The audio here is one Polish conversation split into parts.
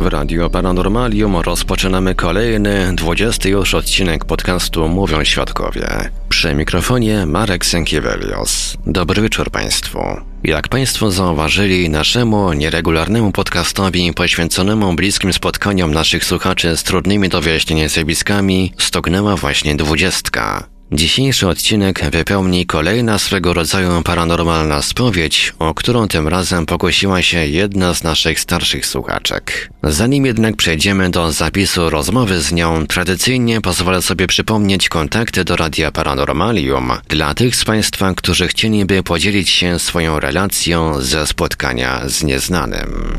W Radio Paranormalium rozpoczynamy kolejny, 20 już odcinek podcastu Mówią Świadkowie. Przy mikrofonie Marek Sękiewelios. Dobry wieczór Państwu. Jak Państwo zauważyli, naszemu nieregularnemu podcastowi poświęconemu bliskim spotkaniom naszych słuchaczy z trudnymi do wyjaśnienia zjawiskami stognęła właśnie dwudziestka. Dzisiejszy odcinek wypełni kolejna swego rodzaju paranormalna spowiedź, o którą tym razem pokłosiła się jedna z naszych starszych słuchaczek. Zanim jednak przejdziemy do zapisu rozmowy z nią, tradycyjnie pozwolę sobie przypomnieć kontakty do Radia Paranormalium dla tych z Państwa, którzy chcieliby podzielić się swoją relacją ze spotkania z nieznanym.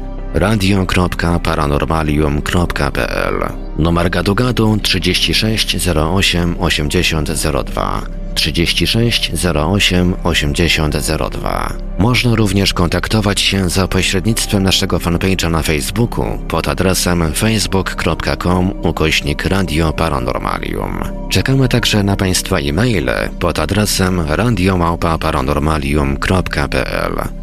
radio.paranormalium.pl Numer gadu gadu 36 08 8002 36 08 8002 Można również kontaktować się za pośrednictwem naszego fanpage'a na Facebooku pod adresem facebook.com ukośnik Radio Paranormalium. Czekamy także na Państwa e-maile pod adresem radiomałpa-paranormalium.pl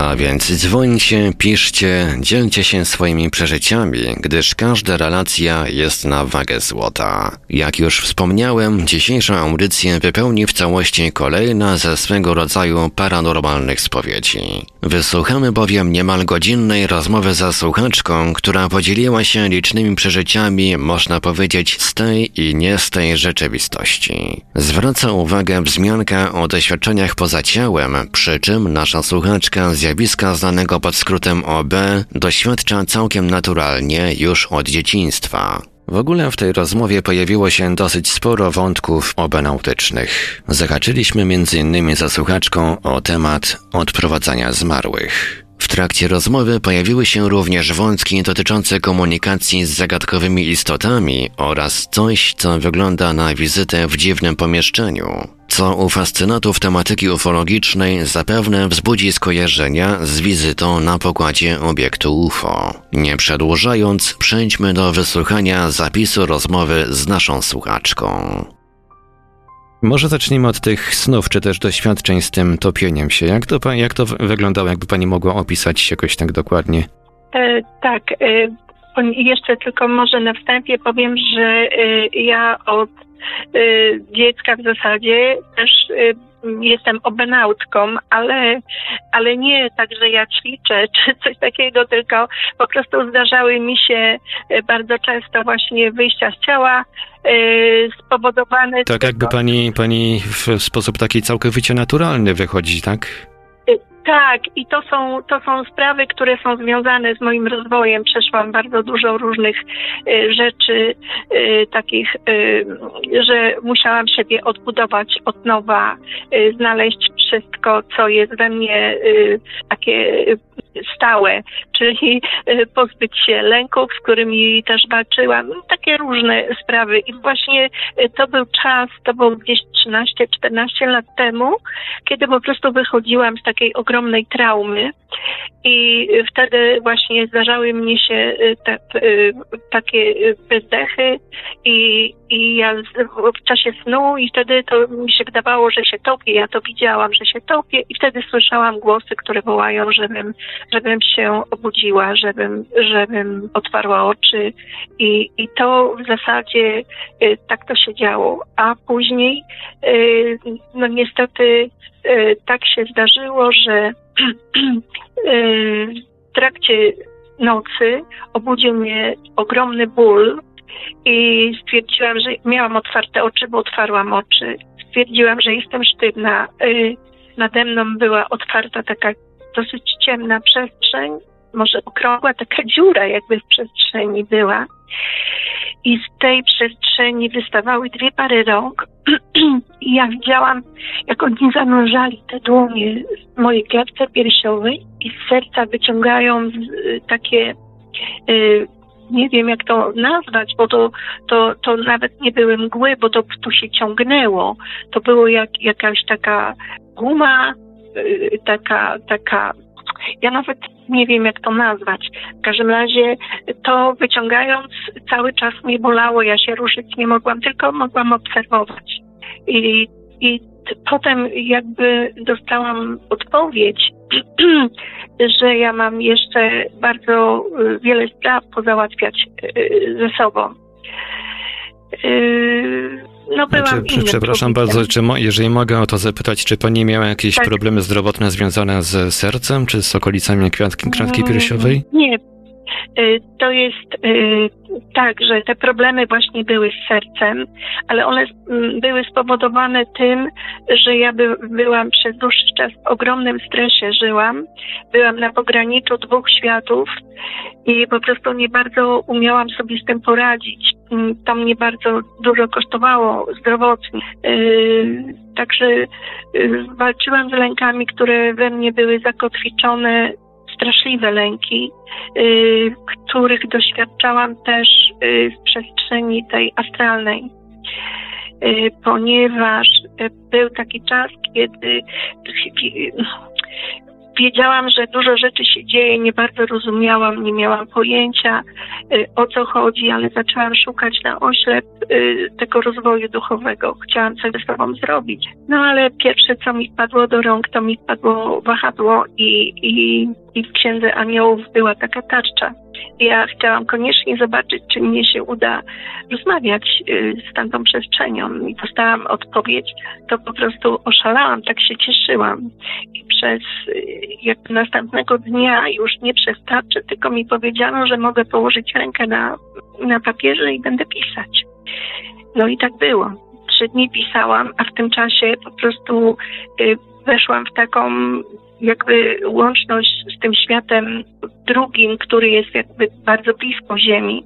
A więc dzwońcie, piszcie, dzielcie się swoimi przeżyciami, gdyż każda relacja jest na wagę złota. Jak już wspomniałem, dzisiejszą audycję wypełni w całości kolejna ze swego rodzaju paranormalnych spowiedzi. Wysłuchamy bowiem niemal godzinnej rozmowy za słuchaczką, która podzieliła się licznymi przeżyciami, można powiedzieć, z tej i nie z tej rzeczywistości. Zwraca uwagę wzmianka o doświadczeniach poza ciałem, przy czym nasza słuchaczka zjawiska znanego pod skrótem OB doświadcza całkiem naturalnie już od dzieciństwa. W ogóle w tej rozmowie pojawiło się dosyć sporo wątków obenautycznych. Zahaczyliśmy m.in. za słuchaczką o temat odprowadzania zmarłych. W trakcie rozmowy pojawiły się również wątki dotyczące komunikacji z zagadkowymi istotami oraz coś, co wygląda na wizytę w dziwnym pomieszczeniu, co u fascynatów tematyki ufologicznej zapewne wzbudzi skojarzenia z wizytą na pokładzie obiektu UFO. Nie przedłużając, przejdźmy do wysłuchania zapisu rozmowy z naszą słuchaczką. Może zacznijmy od tych snów, czy też doświadczeń z tym topieniem się. Jak to, jak to wyglądało, jakby pani mogła opisać jakoś tak dokładnie? E, tak. E, jeszcze tylko może na wstępie powiem, że e, ja od dziecka w zasadzie też e, jestem obenautką, ale, ale nie tak, że ja ćwiczę czy coś takiego, tylko po prostu zdarzały mi się e, bardzo często właśnie wyjścia z ciała spowodowane... Tak jakby pani, pani w sposób taki całkowicie naturalny wychodzi, tak? Tak, i to są, to są sprawy, które są związane z moim rozwojem. Przeszłam bardzo dużo różnych y, rzeczy, y, takich, y, że musiałam siebie odbudować od nowa, y, znaleźć wszystko, co jest we mnie y, takie stałe, czyli y, pozbyć się lęków, z którymi też walczyłam, no, takie różne sprawy. I właśnie y, to był czas, to było gdzieś 13-14 lat temu, kiedy po prostu wychodziłam z takiej ogromnej traumy i wtedy właśnie zdarzały mnie się y, te, y, takie bezdechy i, i ja w czasie snu i wtedy to mi się wydawało, że się topię, ja to widziałam, że się topię i wtedy słyszałam głosy, które wołają, żebym, żebym się obudziła, żebym, żebym otwarła oczy i, i to w zasadzie y, tak to się działo. A później y, no niestety y, tak się zdarzyło, że y, w trakcie nocy obudził mnie ogromny ból i stwierdziłam, że miałam otwarte oczy, bo otwarłam oczy. Stwierdziłam, że jestem sztywna. Y, Nade mną była otwarta taka dosyć ciemna przestrzeń, może okrągła taka dziura jakby w przestrzeni była. I z tej przestrzeni wystawały dwie pary rąk. I ja widziałam, jak oni zanurzali te dłonie w mojej klatce piersiowej i z serca wyciągają y, takie, y, nie wiem jak to nazwać, bo to, to, to nawet nie były mgły, bo to tu się ciągnęło. To było jak jakaś taka guma, y, taka, taka ja nawet nie wiem, jak to nazwać. W każdym razie to wyciągając cały czas mnie bolało, ja się ruszyć nie mogłam, tylko mogłam obserwować. I, i potem jakby dostałam odpowiedź, że ja mam jeszcze bardzo y, wiele spraw pozałatwiać y, ze sobą. Y, No byłam Czy, czy, innym przepraszam bardzo, czy mo, jeżeli mogę o to zapytać, czy pani miała jakieś Tak. problemy zdrowotne związane z sercem, czy z okolicami kwiatki, kratki Mm, piersiowej? Nie. Y, To jest y, tak, że te problemy właśnie były z sercem, ale one były spowodowane tym, że ja by, byłam przez dłuższy czas w ogromnym stresie, żyłam. Byłam na pograniczu dwóch światów i po prostu nie bardzo umiałam sobie z tym poradzić. To mnie bardzo dużo kosztowało zdrowotnie. Y, Także y, walczyłam z lękami, które we mnie były zakotwiczone, straszliwe lęki, y, których doświadczałam też w przestrzeni tej astralnej. Ponieważ był taki czas, kiedy wiedziałam, że dużo rzeczy się dzieje, nie bardzo rozumiałam, nie miałam pojęcia y, o co chodzi, ale zaczęłam szukać na oślep y, tego rozwoju duchowego. Chciałam coś ze sobą zrobić. No ale pierwsze, co mi wpadło do rąk, to mi wpadło wahadło i, i, i w Księdze Aniołów była taka tarcza. Ja chciałam koniecznie zobaczyć, czy mnie się uda rozmawiać y, z tamtą przestrzenią i dostałam odpowiedź, to po prostu oszalałam, tak się cieszyłam. I przez y, jak następnego dnia już nie przez tarczę, tylko mi powiedziano, że mogę położyć rękę na, na papierze i będę pisać. No i tak było. Trzy dni pisałam, a w tym czasie po prostu y, weszłam w taką jakby łączność z tym światem drugim, który jest jakby bardzo blisko Ziemi,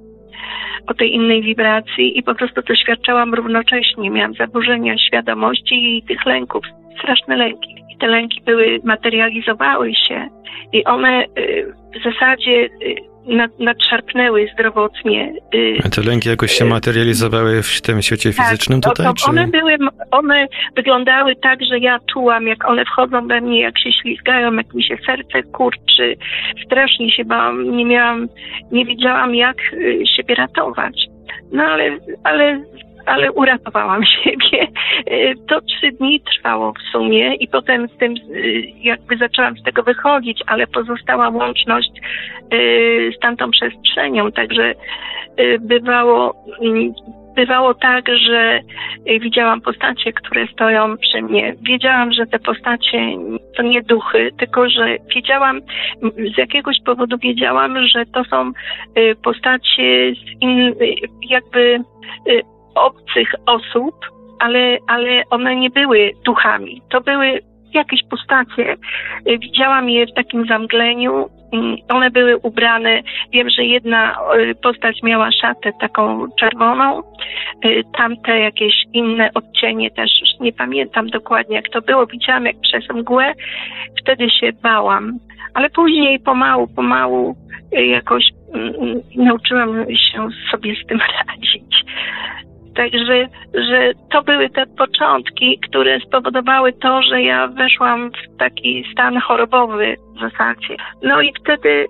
o tej innej wibracji i po prostu doświadczałam równocześnie. Miałam zaburzenia świadomości i tych lęków, straszne lęki. I te lęki były, materializowały się i one y, w zasadzie y, nad, nadszarpnęły zdrowotnie. y, A te lęki jakoś się materializowały w tym świecie fizycznym tak, tutaj, to, czy... one były, one wyglądały tak, że ja czułam, jak one wchodzą we mnie, jak się ślizgają, jak mi się serce kurczy. Strasznie się bałam, nie miałam, nie wiedziałam, jak y, siebie ratować. No ale, ale, ale uratowałam siebie. Y, To trzy dni trwało w sumie i potem z tym y, jakby zaczęłam z tego wychodzić, ale pozostała łączność y, z tamtą przestrzenią, także bywało mm, bywało tak, że widziałam postacie, które stoją przy mnie. Wiedziałam, że te postacie to nie duchy, tylko że wiedziałam, z jakiegoś powodu wiedziałam, że to są postacie z in, jakby obcych osób, ale, ale one nie były duchami. To były jakieś postacie. Widziałam je w takim zamgleniu. One były ubrane. Wiem, że jedna postać miała szatę taką czerwoną, tamte jakieś inne odcienie też już nie pamiętam dokładnie jak to było. Widziałam jak przez mgłę. Wtedy się bałam. Ale później pomału, pomału jakoś nauczyłam się sobie z tym radzić. Także, że to były te początki, które spowodowały to, że ja weszłam w taki stan chorobowy w zasadzie. No i wtedy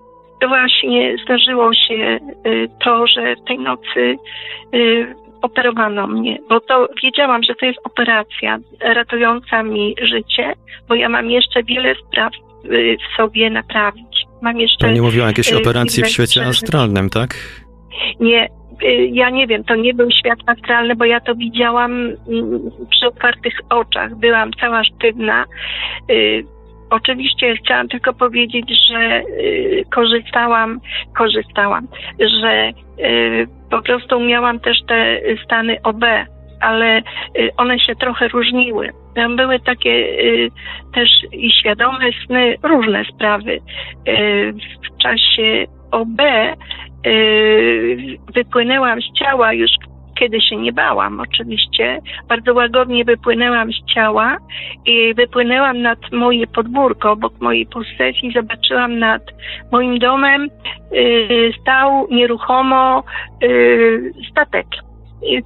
właśnie zdarzyło się y, to, że w tej nocy y, operowano mnie, bo to wiedziałam, że to jest operacja ratująca mi życie, bo ja mam jeszcze wiele spraw y, w sobie naprawić. Mam jeszcze. Pani mówiła o jakiejś operacji w świecie astralnym, tak? Nie, ja nie wiem, to nie był świat astralny, bo ja to widziałam mm, przy otwartych oczach. Byłam cała sztywna. Y, oczywiście chciałam tylko powiedzieć, że y, korzystałam, korzystałam, że po prostu miałam też te stany OB, ale one się trochę różniły. Tam były takie też i świadome sny, różne sprawy. W czasie OB wypłynęłam z ciała już kiedy się nie bałam, oczywiście. Bardzo łagodnie wypłynęłam z ciała i wypłynęłam nad moje podwórko, obok mojej posesji. Zobaczyłam nad moim domem yy, stał nieruchomo yy, statek.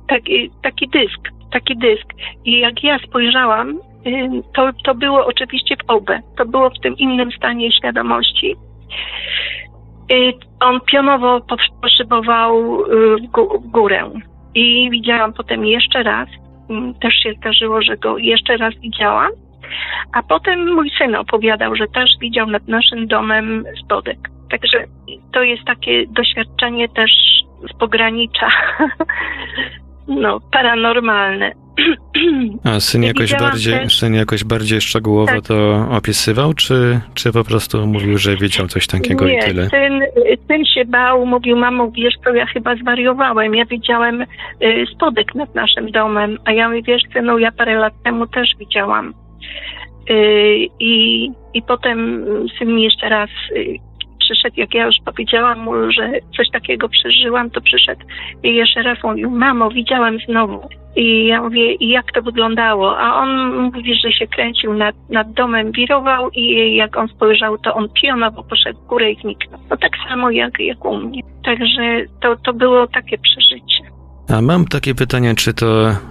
Taki, taki dysk, taki dysk. I jak ja spojrzałam, to, to było oczywiście w obę. To było w tym innym stanie świadomości. I on pionowo poszybował y, w górę. I widziałam potem jeszcze raz. Mm, też się zdarzyło, że go jeszcze raz widziałam. A potem mój syn opowiadał, że też widział nad naszym domem spodek. Także to jest takie doświadczenie też z pogranicza, no, paranormalne. A syn jakoś, bardziej, też... syn jakoś bardziej szczegółowo tak. to opisywał, czy, czy po prostu mówił, że wiedział coś takiego Nie, i tyle? Syn, syn się bał, mówił, mamo, wiesz co, ja chyba zwariowałem. Ja widziałem y, spodek nad naszym domem, a ja mówię, wiesz synu, ja parę lat temu też widziałam. Y, I, I potem syn mi jeszcze raz y, przyszedł, jak ja już powiedziałam mu, że coś takiego przeżyłam, to przyszedł i jeszcze raz mówił, mamo, widziałam znowu. I ja mówię, jak to wyglądało? A on mówi, że się kręcił nad, nad domem, wirował i jak on spojrzał, to on pionowo poszedł w górę i zniknął. No tak samo jak, jak u mnie. Także to, to było takie przeżycie. A mam takie pytanie, czy to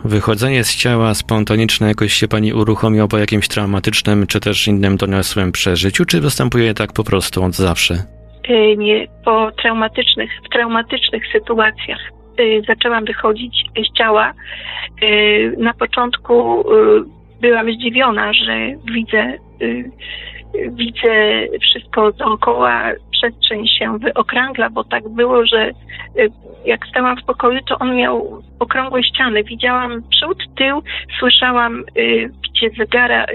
wychodzenie z ciała spontaniczne jakoś się pani uruchomiło po jakimś traumatycznym, czy też innym doniosłym przeżyciu, czy występuje tak po prostu od zawsze? Y, nie, po traumatycznych, w traumatycznych sytuacjach y, zaczęłam wychodzić z ciała. Y, na początku byłam zdziwiona, że widzę, widzę wszystko dookoła, przestrzeń się wyokrągla, bo tak było, że jak stałam w pokoju, to on miał okrągłe ściany. Widziałam przód, tył, słyszałam bicie zegara,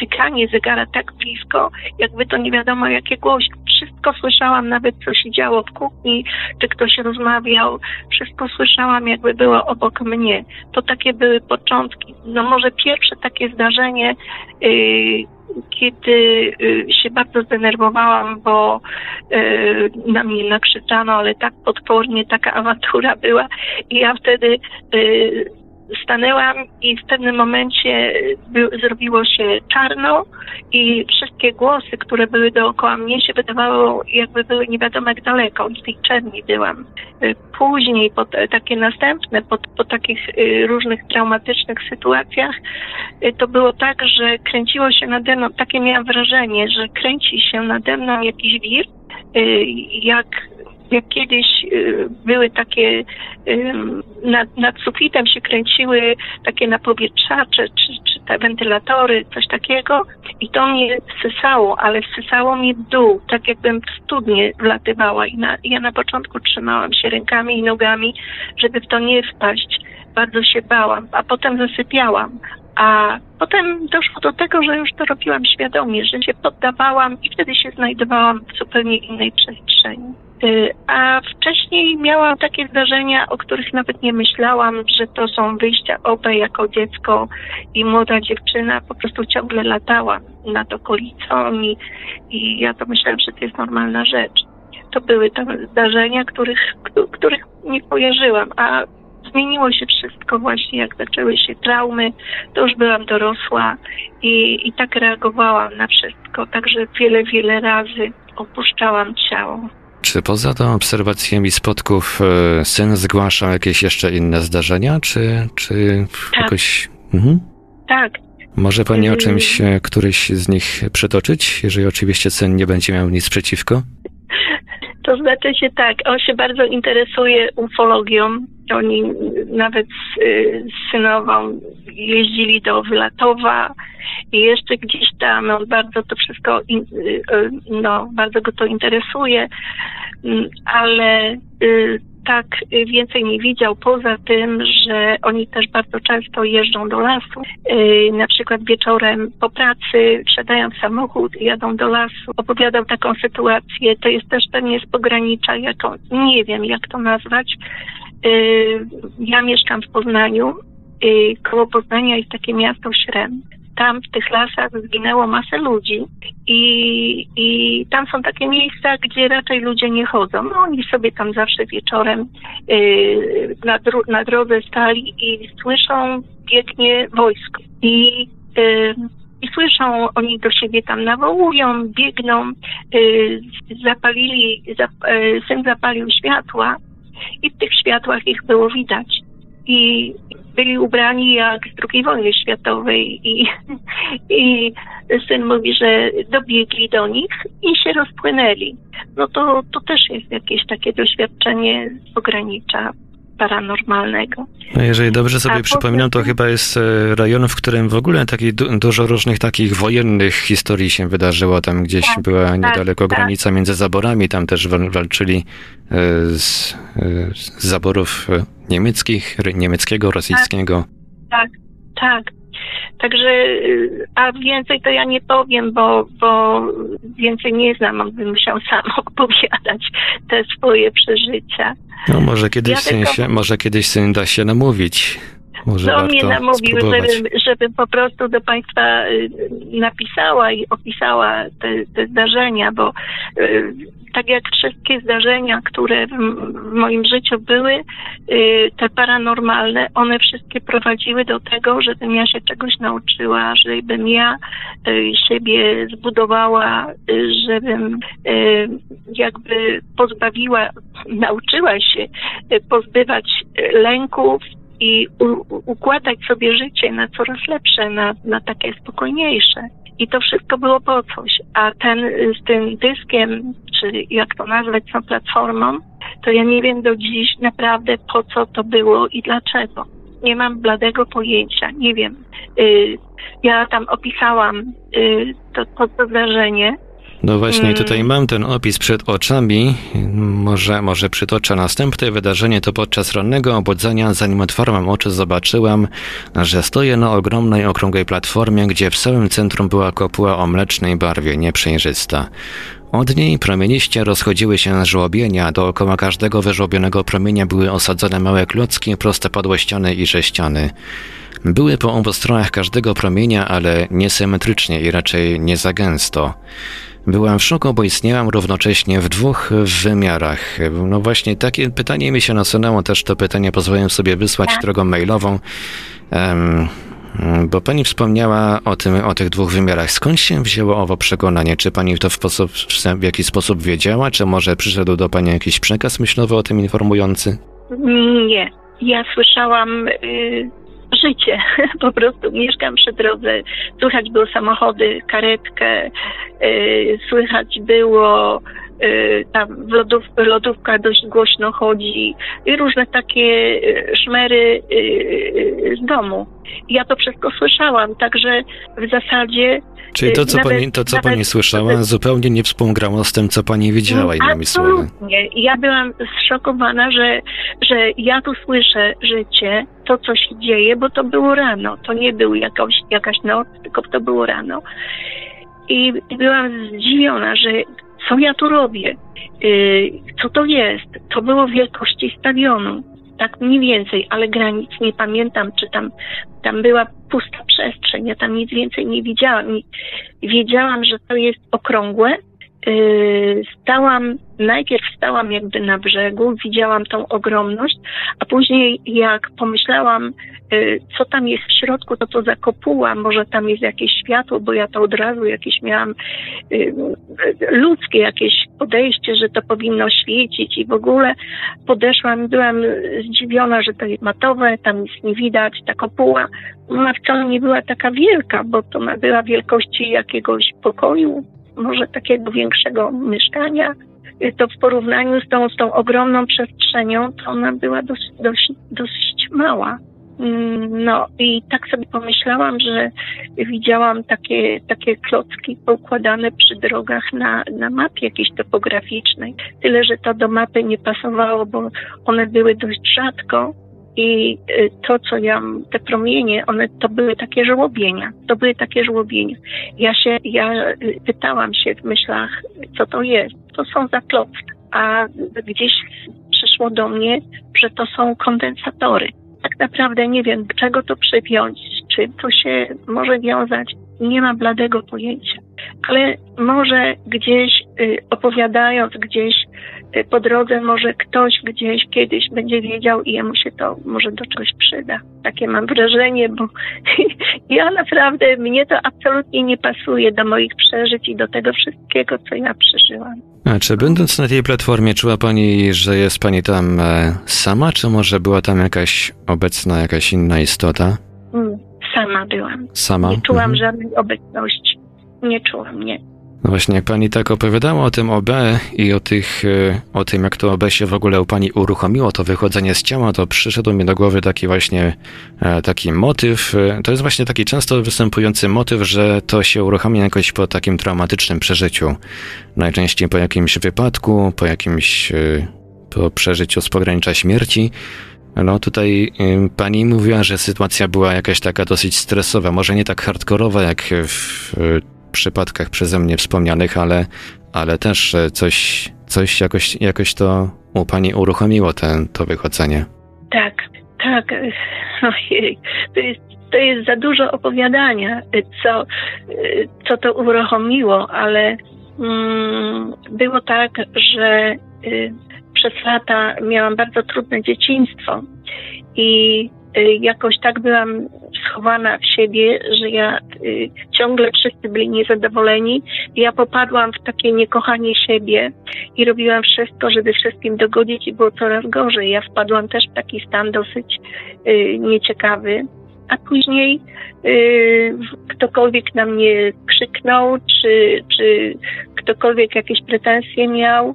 tykanie zegara tak blisko, jakby to nie wiadomo jakie głośno wszystko słyszałam, nawet co się działo w kuchni, czy ktoś rozmawiał, wszystko słyszałam, jakby było obok mnie. To takie były początki. No może pierwsze takie zdarzenie, yy, kiedy yy, się bardzo zdenerwowałam, bo yy, na mnie nakrzyczano, ale tak potwornie taka awantura była i ja wtedy yy, stanęłam i w pewnym momencie by, zrobiło się czarno i wszystkie głosy, które były dookoła mnie się wydawało jakby były nie wiadomo jak daleko i w tej czerni byłam. Później, po takie następne, po, po takich y, różnych traumatycznych sytuacjach, y, to było tak, że kręciło się nade mną, takie miałam wrażenie, że kręci się nade mną jakiś wir, y, jak jak kiedyś y, były takie, nad, nad sufitem się kręciły takie napowietrzacze, czy, czy te wentylatory, coś takiego i to mnie sysało, ale sysało mnie w dół, tak jakbym w studnie wlatywała i na, ja na początku trzymałam się rękami i nogami, żeby w to nie wpaść. bardzo się bałam, a potem zasypiałam. A potem doszło do tego, że już to robiłam świadomie, że się poddawałam i wtedy się znajdowałam w zupełnie innej przestrzeni. Y, A wcześniej miałam takie zdarzenia, o których nawet nie myślałam, że to są wyjścia OB jako dziecko i młoda dziewczyna. Po prostu ciągle latałam nad okolicą i, i ja to myślałam, że to jest normalna rzecz. To były tam zdarzenia, których, któ- których nie kojarzyłam, a zmieniło się wszystko właśnie, jak zaczęły się traumy, to już byłam dorosła i, i tak reagowałam na wszystko, także wiele, wiele razy opuszczałam ciało. Czy poza tą obserwacjami spotków e, syn zgłaszał jakieś jeszcze inne zdarzenia, czy, czy Tak. jakoś... Mhm. Tak, Może pani o Yy. czymś, e, któryś z nich przytoczyć, jeżeli oczywiście syn nie będzie miał nic przeciwko? To znaczy się tak, on się bardzo interesuje ufologią. Oni nawet z, y, z synową jeździli do Wylatowa i jeszcze gdzieś tam. On bardzo to wszystko, y, y, no, bardzo go to interesuje, Mm, ale tak więcej nie widział. Poza tym, że oni też bardzo często jeżdżą do lasu. Y, na przykład wieczorem po pracy wsiadają w samochód i jadą do lasu. Opowiadał taką sytuację, to jest też pewnie z pogranicza, jaką, nie wiem jak to nazwać. Y, ja mieszkam w Poznaniu. Y, koło Poznania jest takie miasto Śrem. Tam w tych lasach zginęło masę ludzi i, i tam są takie miejsca, gdzie raczej ludzie nie chodzą. No oni sobie tam zawsze wieczorem y, na, dro- na drodze stali i słyszą, biegnie wojsko. I, y, i słyszą, oni do siebie tam nawołują, biegną, y, zapalili, zap, y, syn zapalił światła i w tych światłach ich było widać. I byli ubrani jak z II wojny światowej i, i syn mówi, że dobiegli do nich i się rozpłynęli. No to, to też jest jakieś takie doświadczenie z paranormalnego. No jeżeli dobrze sobie A przypominam, to chyba jest e, rejon, w którym w ogóle taki du- dużo różnych takich wojennych historii się wydarzyło. Tam gdzieś Tak, była niedaleko tak. granica między zaborami, tam też wal- walczyli e, z, e, z zaborów niemieckich, niemieckiego, rosyjskiego. Tak. Także, y, a więcej to ja nie powiem, bo, bo więcej nie znam, on by musiał sam opowiadać te swoje przeżycia. No może kiedyś, Ja syn tylko- się, może kiedyś syn da się namówić. Może No mnie namówił, spróbować. żebym, żebym po prostu do Państwa y, napisała i opisała te, te zdarzenia, bo y, tak jak wszystkie zdarzenia, które w, moim życiu były, y, te paranormalne, one wszystkie prowadziły do tego, żebym ja się czegoś nauczyła, żebym ja siebie zbudowała, żebym jakby pozbawiła, nauczyła się pozbywać lęków, i u, układać sobie życie na coraz lepsze, na, na takie spokojniejsze. I to wszystko było po coś. A ten z tym dyskiem, czy jak to nazwać, tą platformą, to ja nie wiem do dziś naprawdę po co to było i dlaczego. Nie mam bladego pojęcia, nie wiem. Y, ja tam opisałam y, to, to, to zdarzenie. No właśnie, Mm. tutaj mam ten opis przed oczami. Może, może przytoczę następne wydarzenie. To podczas rannego obudzenia, zanim otwarłam oczy, zobaczyłam, że stoję na ogromnej, okrągłej platformie, gdzie w samym centrum była kopuła o mlecznej barwie, nieprzejrzysta. Od niej promieniście rozchodziły się żłobienia, dookoła każdego wyżłobionego promienia były osadzone małe klocki, prostopadłe ściany i sześciany. Były po obu stronach każdego promienia, ale niesymetrycznie i raczej nie za gęsto. Byłam w szoku, bo istniałam równocześnie w dwóch wymiarach. No właśnie, takie pytanie mi się nasunęło, też to pytanie pozwolę sobie wysłać drogą mailową. Em, bo pani wspomniała o, tym, o tych dwóch wymiarach. Skąd się wzięło owo przekonanie? Czy pani to w, sposób, w jakiś sposób wiedziała? Czy może przyszedł do pani jakiś przekaz myślowy o tym informujący? Nie. Ja słyszałam y, życie. Po prostu mieszkam przy drodze. Słychać było samochody, karetkę, y, słychać było tam w lodów, lodówka dość głośno chodzi i różne takie y, szmery y, z domu. Ja to wszystko słyszałam, także w zasadzie Czyli to, co, Nawet- pani, to, co nawet- pani słyszała, zupełnie nie współgrało z tym, co pani widziała, innymi słowy. Absolutnie. Ja byłam zszokowana, że, że ja tu słyszę życie, to co się dzieje, bo to było rano. To nie był jakoś, jakaś noc, tylko to było rano. I byłam zdziwiona, że co ja tu robię? Yy, co to jest? To było wielkości stadionu. Tak mniej więcej, ale granic nie pamiętam, czy tam, tam była pusta przestrzeń. Ja tam nic więcej nie widziałam. Wiedziałam, że to jest okrągłe, stałam, najpierw stałam jakby na brzegu, widziałam tą ogromność, a później jak pomyślałam, yy, co tam jest w środku, to to zakopułam, może tam jest jakieś światło, bo ja to od razu jakieś miałam yy, ludzkie jakieś podejście, że to powinno świecić i w ogóle podeszłam, byłam zdziwiona, że to jest matowe, tam nic nie widać, ta kopuła, ona wcale nie była taka wielka, bo to była wielkości jakiegoś pokoju, może takiego większego mieszkania, y, to w porównaniu z tą, z tą ogromną przestrzenią, to ona była dość, dość, dość mała. Mm, No i tak sobie pomyślałam, że widziałam takie, takie klocki poukładane przy drogach na, na mapie jakiejś topograficznej. Tyle, że to do mapy nie pasowało, bo one były dość rzadko i y, to, co ja, te promienie, one to były takie żłobienia. To były takie żłobienia. Ja się, ja y, pytałam się w myślach, co to jest. To są za klocki. A gdzieś przyszło do mnie, że to są kondensatory. Tak naprawdę nie wiem, czego to przypiąć, czym to się może wiązać. Nie mam bladego pojęcia. Ale może gdzieś y, opowiadając, gdzieś po drodze, może ktoś gdzieś kiedyś będzie wiedział i jemu się to może do czegoś przyda. Takie mam wrażenie, bo ja naprawdę, mnie to absolutnie nie pasuje do moich przeżyć i do tego wszystkiego, co ja przeżyłam. A czy będąc na tej platformie, czuła pani, że jest pani tam e, sama, czy może była tam jakaś obecna, jakaś inna istota? Mm, Sama byłam. Sama? Nie czułam Mhm. żadnej obecności. Nie czułam, nie. No właśnie, jak pani tak opowiadała o tym OB i o, tych, e, o tym, jak to OB się w ogóle u pani uruchomiło, to wychodzenie z ciała, to przyszedł mi do głowy taki właśnie e, taki motyw. e, To jest właśnie taki często występujący motyw, że to się uruchamia jakoś po takim traumatycznym przeżyciu. Najczęściej po jakimś wypadku, po jakimś po przeżyciu z pogranicza śmierci. No tutaj pani mówiła, że sytuacja była jakaś taka dosyć stresowa, może nie tak hardkorowa jak w przypadkach przeze mnie wspomnianych, ale, ale też coś, coś jakoś, jakoś to u pani uruchomiło ten, to wychodzenie. Tak, tak. Ojej, to jest, to jest za dużo opowiadania, co, co to uruchomiło, ale mm, było tak, że y, przez lata miałam bardzo trudne dzieciństwo i jakoś tak byłam schowana w siebie, że ja y, ciągle wszyscy byli niezadowoleni. Ja popadłam w takie niekochanie siebie i robiłam wszystko, żeby wszystkim dogodzić i było coraz gorzej. Ja wpadłam też w taki stan dosyć y, nieciekawy. A później y, ktokolwiek na mnie krzyknął, czy, czy ktokolwiek jakieś pretensje miał, y,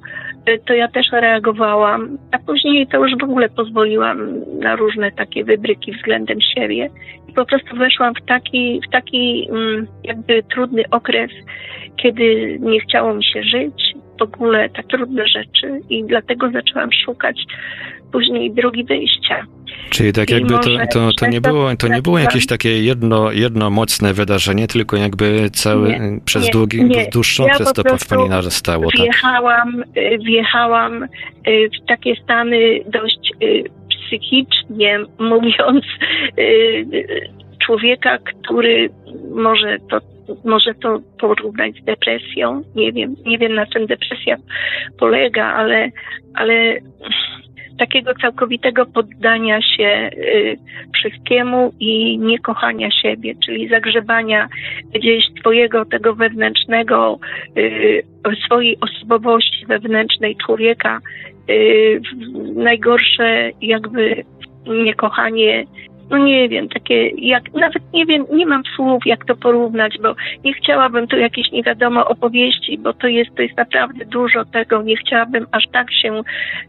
to ja też reagowałam. A później to już w ogóle pozwoliłam na różne takie wybryki względem siebie. I po prostu weszłam w taki, w taki mm, jakby trudny okres, kiedy nie chciało mi się żyć, w ogóle tak trudne rzeczy i dlatego zaczęłam szukać później drogi wyjścia. Czyli tak I jakby to, to, to, nie było, to nie było jakieś takie jedno, jedno mocne wydarzenie, tylko jakby cały, Nie, przez nie, długi, nie. dłuższy Ja okres to w pani narastało, tak? Wjechałam, y, wjechałam y, w takie stany dość y, psychicznie mówiąc człowieka, który może to może to porównać z depresją. Nie wiem, nie wiem na czym depresja polega, ale, ale takiego całkowitego poddania się y, wszystkiemu i niekochania siebie, czyli zagrzebania gdzieś swojego tego wewnętrznego, y, swojej osobowości wewnętrznej człowieka, y, najgorsze jakby niekochanie no nie wiem, takie jak, nawet nie wiem, nie mam słów, jak to porównać, bo nie chciałabym tu jakieś nie wiadomo opowieści, bo to jest, to jest naprawdę dużo tego, nie chciałabym aż tak się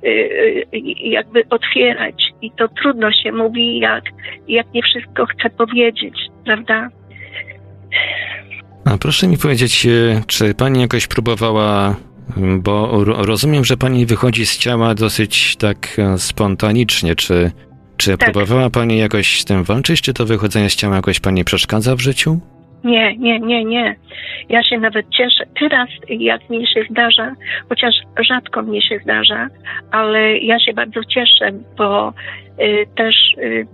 y, y, jakby otwierać i to trudno się mówi, jak, jak nie wszystko chcę powiedzieć, prawda? A proszę mi powiedzieć, e, czy pani jakoś próbowała, m, bo ro- rozumiem, że pani wychodzi z ciała dosyć tak e, spontanicznie, czy, czy Tak. próbowała pani jakoś z tym walczyć, czy to wychodzenie z ciała jakoś pani przeszkadza w życiu? Nie, nie, nie, nie. Ja się nawet cieszę. Teraz, jak mi się zdarza, chociaż rzadko mi się zdarza, ale ja się bardzo cieszę, bo y, też y,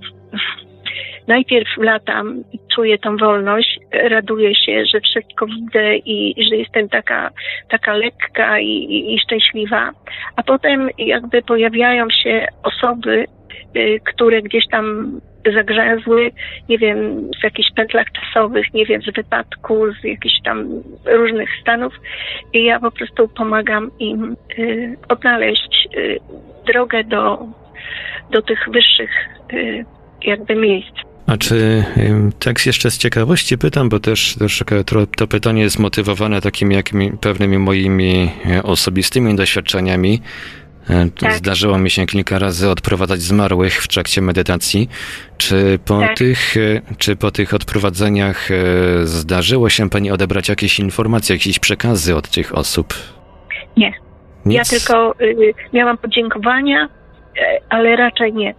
najpierw latam czuję tą wolność, raduję się, że wszystko widzę i, i że jestem taka, taka lekka i, i, i szczęśliwa, a potem jakby pojawiają się osoby, które gdzieś tam zagrzęzły, nie wiem, w jakichś pętlach czasowych, nie wiem, z wypadku, z jakichś tam różnych stanów i ja po prostu pomagam im y, odnaleźć y, drogę do, do tych wyższych y, jakby miejsc. A czy tak jeszcze z ciekawości pytam, bo też, też to pytanie jest motywowane takimi jakimi, pewnymi moimi e, osobistymi doświadczeniami. E, Tak. Zdarzyło mi się kilka razy odprowadzać zmarłych w trakcie medytacji. Czy po, Tak. tych, e, czy po tych odprowadzeniach e, zdarzyło się pani odebrać jakieś informacje, jakieś przekazy od tych osób? Nie. Nic? Ja tylko y, miałam podziękowania, ale raczej nie.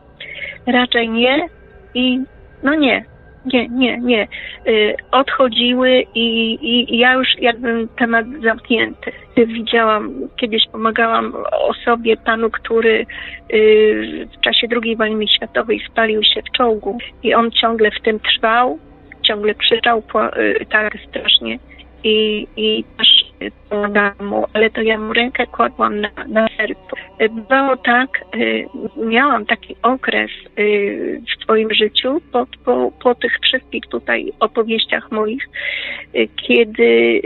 Raczej nie i no nie, nie, nie, nie. Y, odchodziły i, i ja już jakbym temat zamknięty. Widziałam, kiedyś pomagałam osobie, panu, który y, w czasie II wojny światowej spalił się w czołgu i on ciągle w tym trwał, ciągle krzyczał y, tak strasznie i, i też y, pomagałam mu, ale to ja mu rękę kładłam na, na sercu. Było tak, y, miałam taki okres y, w swoim życiu po, po, po tych wszystkich tutaj opowieściach moich, y, kiedy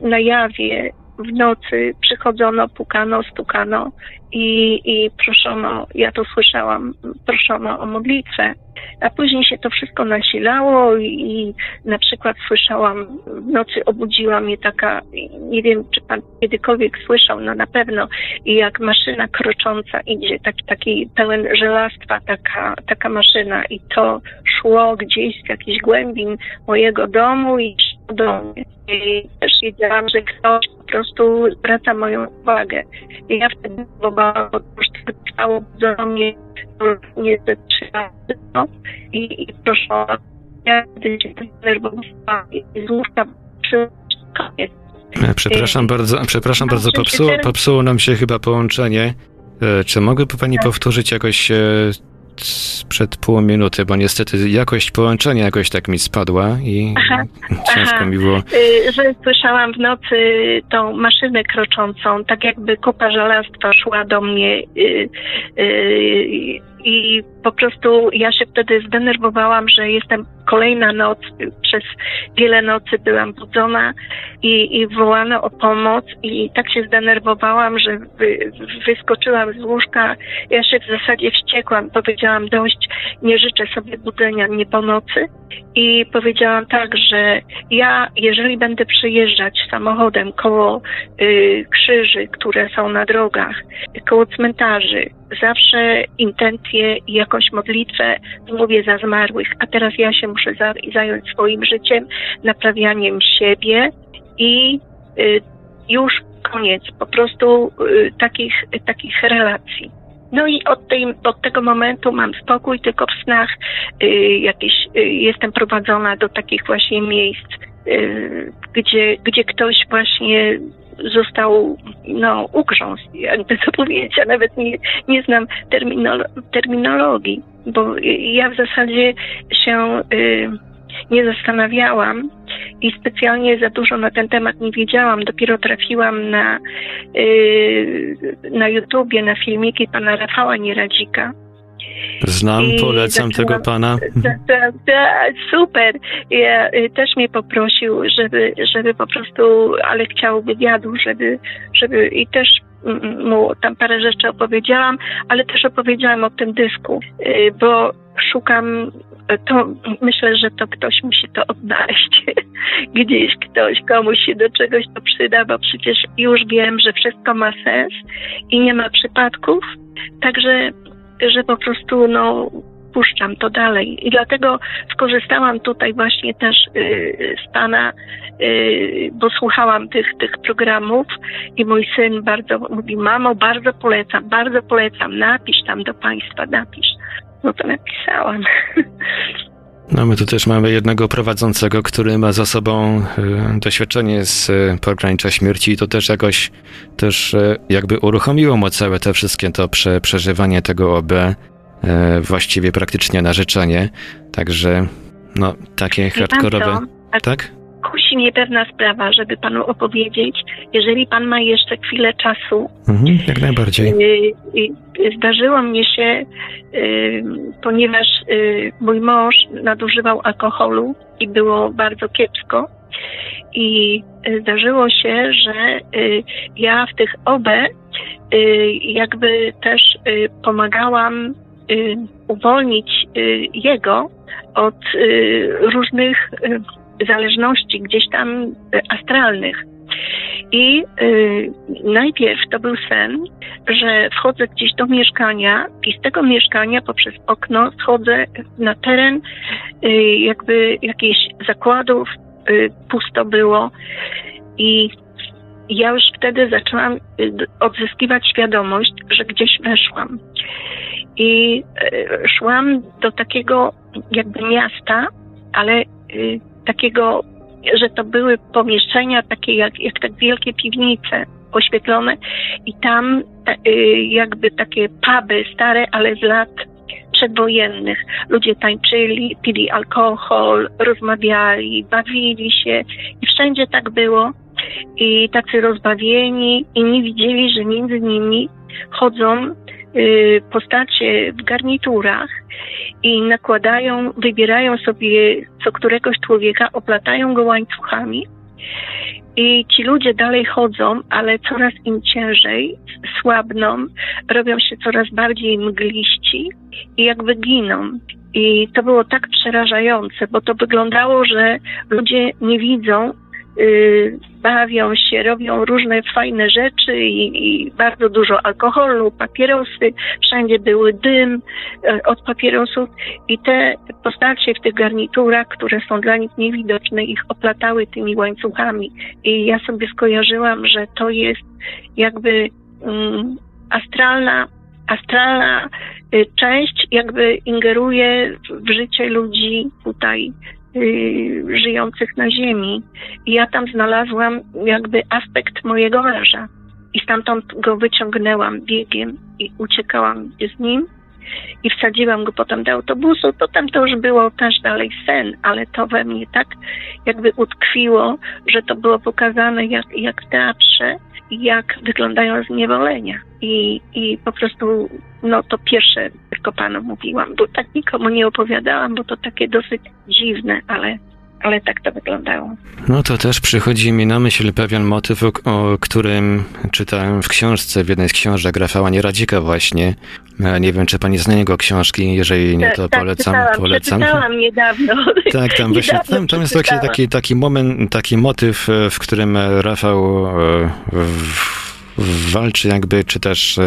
na jawie w nocy przychodzono, pukano, stukano i, i proszono, ja to słyszałam, proszono o modlitwę. A później się to wszystko nasilało i, i na przykład słyszałam, w nocy obudziła mnie taka, nie wiem czy pan kiedykolwiek słyszał, no na pewno, jak maszyna krocząca idzie, taki, taki pełen żelastwa, taka, taka maszyna i to szło gdzieś z jakichś głębin mojego domu i do mnie. I też wiedziałam, że ktoś po prostu zwraca moją uwagę. I ja wtedy próbowałam, bo to to trwało do mnie nie ze trzy razy, no. I, i proszę, ja wtedy się denerwowałam i z łóżka koniec. E, Przepraszam bardzo, przepraszam bardzo, popsuło, popsuło nam się chyba połączenie. E, Czy mogłaby pani Tak. powtórzyć jakoś e, sprzed pół minuty, bo niestety jakość połączenia jakoś tak mi spadła i Aha, ciężko aha. mi było. Y, że słyszałam w nocy tą maszynę kroczącą, tak jakby kupa żelastwa szła do mnie y, y, i po prostu ja się wtedy zdenerwowałam, że jestem kolejna noc, przez wiele nocy byłam budzona i, i wołano o pomoc i tak się zdenerwowałam, że wy, wyskoczyłam z łóżka, ja się w zasadzie wściekłam, powiedziałam dość, nie życzę sobie budzenia mnie po nocy. I powiedziałam tak, że ja, jeżeli będę przyjeżdżać samochodem koło y, krzyży, które są na drogach, koło cmentarzy, zawsze intencje i jakąś modlitwę mówię za zmarłych, a teraz ja się muszę za, zająć swoim życiem, naprawianiem siebie i y, już koniec po prostu y, takich, takich relacji. No i od, tej, od tego momentu mam spokój, tylko w snach y, jakieś, jestem prowadzona do takich właśnie miejsc, gdzie, gdzie ktoś właśnie został, no, ugrzązł, jakby to powiedzieć, ja nawet nie, nie znam terminolo- terminologii, bo ja w zasadzie się y, nie zastanawiałam i specjalnie za dużo na ten temat nie wiedziałam. Dopiero trafiłam na, y, na YouTubie, na filmiki pana Rafała Nieradzika Znam, I polecam zaczęłam- tego pana. Ta, ta, super. Ja, y, też mnie poprosił, żeby, żeby po prostu, ale chciał wywiadu, żeby, żeby i też mu tam parę rzeczy opowiedziałam, ale też opowiedziałam o tym dysku, y, bo szukam, to myślę, że to ktoś musi to odnaleźć. Gdzieś ktoś, komuś się do czegoś to przyda, bo przecież już wiem, że wszystko ma sens i nie ma przypadków. Także, że po prostu no, puszczam to dalej. I dlatego skorzystałam tutaj właśnie też y, z Pana, y, bo słuchałam tych, tych programów i mój syn bardzo mówi, mamo, bardzo polecam, bardzo polecam, napisz tam do Państwa, napisz. No to napisałam. No my tu też mamy jednego prowadzącego, który ma za sobą y, doświadczenie z y, pogranicza śmierci i to też jakoś też y, jakby uruchomiło mu całe te wszystkie to prze, przeżywanie tego OB właściwie praktycznie na życzenie. Także no takie hardkorowe. Tak? Kusi mnie pewna sprawa, żeby Panu opowiedzieć. Jeżeli Pan ma jeszcze chwilę czasu, Mhm, jak najbardziej. Y, y, Zdarzyło mnie się, y, ponieważ y, mój mąż nadużywał alkoholu i było bardzo kiepsko. I y, zdarzyło się, że y, ja w tych OB y, jakby też y, pomagałam y, uwolnić y, jego od y, różnych y, zależności gdzieś tam y, astralnych. I y, najpierw to był sen, że wchodzę gdzieś do mieszkania i z tego mieszkania poprzez okno schodzę na teren y, jakby jakichś zakładów, y, pusto było i ja już wtedy zaczęłam odzyskiwać świadomość, że gdzieś weszłam. I szłam do takiego jakby miasta, ale takiego, że to były pomieszczenia takie jak, jak tak wielkie piwnice oświetlone i tam ta, y, jakby takie puby stare, ale z lat przedwojennych. Ludzie tańczyli, pili alkohol, rozmawiali, bawili się i wszędzie tak było. I tacy rozbawieni, inni widzieli, że między nimi chodzą postacie w garniturach i nakładają, wybierają sobie co któregoś człowieka, oplatają go łańcuchami i ci ludzie dalej chodzą, ale coraz im ciężej, słabną, robią się coraz bardziej mgliści i jakby giną. I to było tak przerażające, bo to wyglądało, że ludzie nie widzą, bawią się, robią różne fajne rzeczy i, i bardzo dużo alkoholu, papierosy, wszędzie były dym e, od papierosów i te postacie w tych garniturach, które są dla nich niewidoczne, ich oplatały tymi łańcuchami. I ja sobie skojarzyłam, że to jest jakby mm, astralna, astralna y, część jakby ingeruje w- życie ludzi tutaj y, żyjących na ziemi. I ja tam znalazłam jakby aspekt mojego męża. I stamtąd go wyciągnęłam biegiem i uciekałam z nim i wsadziłam go potem do autobusu. Potem to już było też dalej sen, ale to we mnie tak jakby utkwiło, że to było pokazane jak, jak w teatrze, jak wyglądają zniewolenia. I, I po prostu, no to pierwsze tylko panu mówiłam, bo tak nikomu nie opowiadałam, bo to takie dosyć dziwne, ale, ale tak to wyglądało. No to też przychodzi mi na myśl pewien motyw, o, którym czytałem w książce, w jednej z książek Rafała Nieradzika właśnie. Nie wiem, czy pani zna jego książki, jeżeli nie, to tak, polecam. czytałam, polecam. Przeczytałam niedawno. Tak, tam właśnie, tam, tam jest taki, taki, taki moment, taki motyw, e, w którym e, Rafał e, walczy jakby, czy też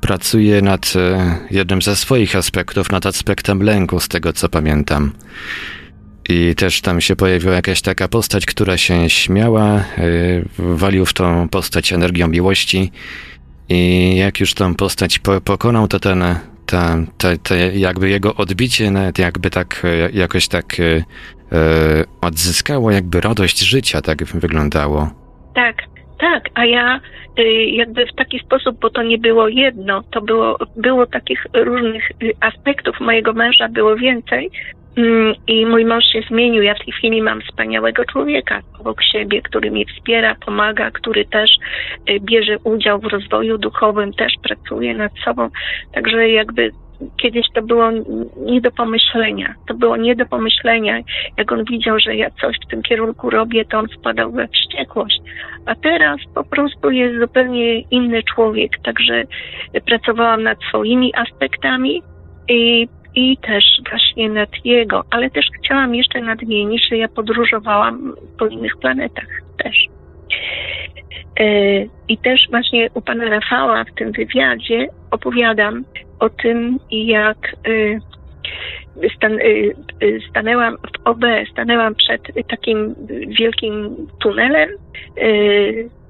pracuje nad jednym ze swoich aspektów, nad aspektem lęku, z tego co pamiętam. I też tam się pojawiła jakaś taka postać, która się śmiała, e, walił w tą postać energią miłości i jak już tą postać po, pokonał, to ten, ta, ta, ta jakby jego odbicie nawet jakby tak, e, jakoś tak e, odzyskało jakby radość życia, tak wyglądało. Tak, tak, a ja jakby w taki sposób, bo to nie było jedno, to było, było takich różnych y, aspektów mojego męża, było więcej. Mm, I mój mąż się zmienił. Ja w tej chwili mam wspaniałego człowieka obok siebie, który mnie wspiera, pomaga, który też y, bierze udział w rozwoju duchowym, też pracuje nad sobą. Także jakby kiedyś to było nie do pomyślenia. To było nie do pomyślenia. Jak on widział, że ja coś w tym kierunku robię, to on wpadał we wściekłość. A teraz po prostu jest zupełnie inny człowiek. Także pracowałam nad swoimi aspektami i i też właśnie nad jego, ale też chciałam jeszcze nadmienić, że ja podróżowałam po innych planetach też. E, I też właśnie u pana Rafała w tym wywiadzie opowiadam o tym, jak e, stan, e, stanęłam w OB, stanęłam przed takim wielkim tunelem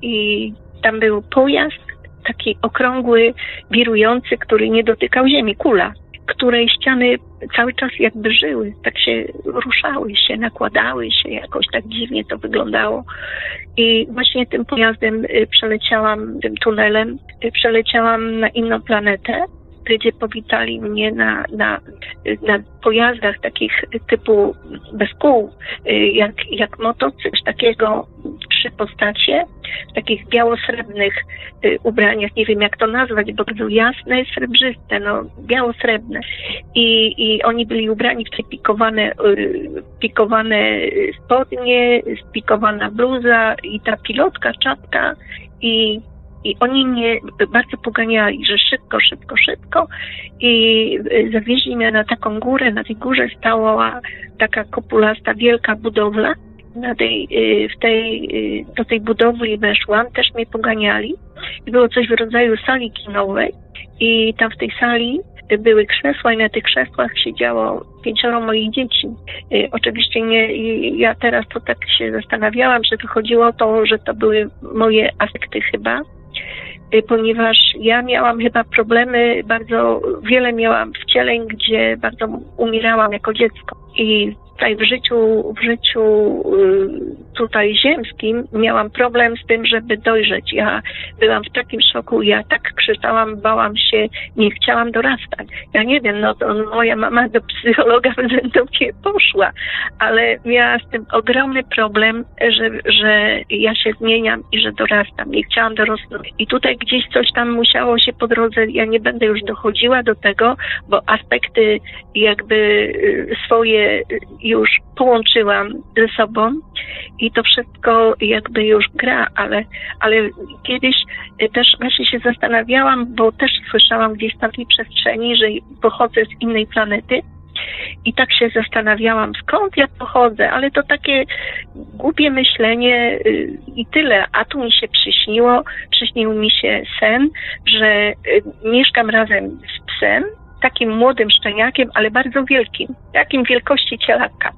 i tam był pojazd, taki okrągły, wirujący, który nie dotykał ziemi, kula której ściany cały czas jakby żyły, tak się ruszały się, nakładały się, jakoś tak dziwnie to wyglądało. I właśnie tym pojazdem y, przeleciałam, tym tunelem, y, przeleciałam na inną planetę gdzie powitali mnie na, na, na pojazdach takich typu bez kół, y, jak, jak motocykl, takiego trzy postacie, w takich biało-srebrnych y, ubraniach, nie wiem jak to nazwać, bo były jasne, srebrzyste, no biało-srebrne. I, I oni byli ubrani w te pikowane, y, pikowane spodnie, spikowana bluza i ta pilotka, czapka i i oni mnie bardzo poganiali, że szybko, szybko, szybko. I y, zawieźli mnie na taką górę. Na tej górze stała taka kopulasta, wielka budowla. Na tej, y, w tej, y, do tej budowli weszłam, też mnie poganiali. I było coś w rodzaju sali kinowej. I tam w tej sali były krzesła i na tych krzesłach siedziało pięcioro moich dzieci. Oczywiście nie, ja teraz to tak się zastanawiałam, że wychodziło to, że to były moje aspekty chyba, ponieważ ja miałam chyba problemy, bardzo wiele miałam wcieleń, gdzie bardzo umierałam jako dziecko. I tutaj w życiu, w życiu y, tutaj ziemskim miałam problem z tym, żeby dojrzeć. Ja byłam w takim szoku, ja tak krzyczałam, bałam się, nie chciałam dorastać. Ja nie wiem, no to moja mama do psychologa do mnie poszła, ale miała z tym ogromny problem, że, że ja się zmieniam i że dorastam. Nie chciałam dorosnąć. I tutaj gdzieś coś tam musiało się po drodze, ja nie będę już dochodziła do tego, bo aspekty jakby y, swoje już połączyłam ze sobą i to wszystko jakby już gra, ale, ale kiedyś też właśnie się zastanawiałam, bo też słyszałam gdzieś w tej przestrzeni, że pochodzę z innej planety i tak się zastanawiałam, skąd ja pochodzę, ale to takie głupie myślenie y, i tyle. A tu mi się przyśniło, przyśnił mi się sen, że y, mieszkam razem z psem, takim młodym szczeniakiem, ale bardzo wielkim, takim wielkości cielaka.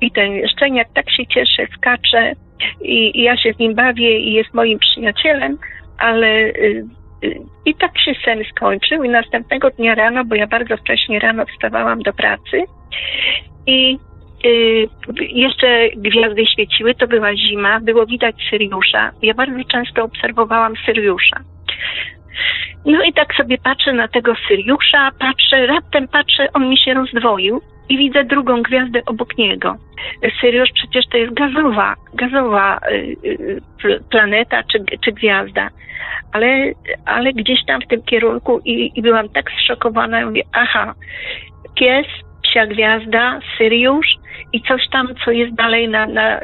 I ten szczeniak tak się cieszy, skacze i, i ja się z nim bawię i jest moim przyjacielem, ale y, y, i tak się sen skończył i następnego dnia rano, bo ja bardzo wcześnie rano wstawałam do pracy i y, jeszcze gwiazdy świeciły, to była zima, było widać Syriusza. Ja bardzo często obserwowałam Syriusza. No i tak sobie patrzę na tego Syriusza, patrzę, raptem patrzę, on mi się rozdwoił i widzę drugą gwiazdę obok niego. Syriusz przecież to jest gazowa, gazowa y, y, planeta czy, czy gwiazda. Ale, ale gdzieś tam w tym kierunku i, i byłam tak zszokowana, mówię, aha, pies, psia gwiazda, Syriusz i coś tam, co jest dalej na, na,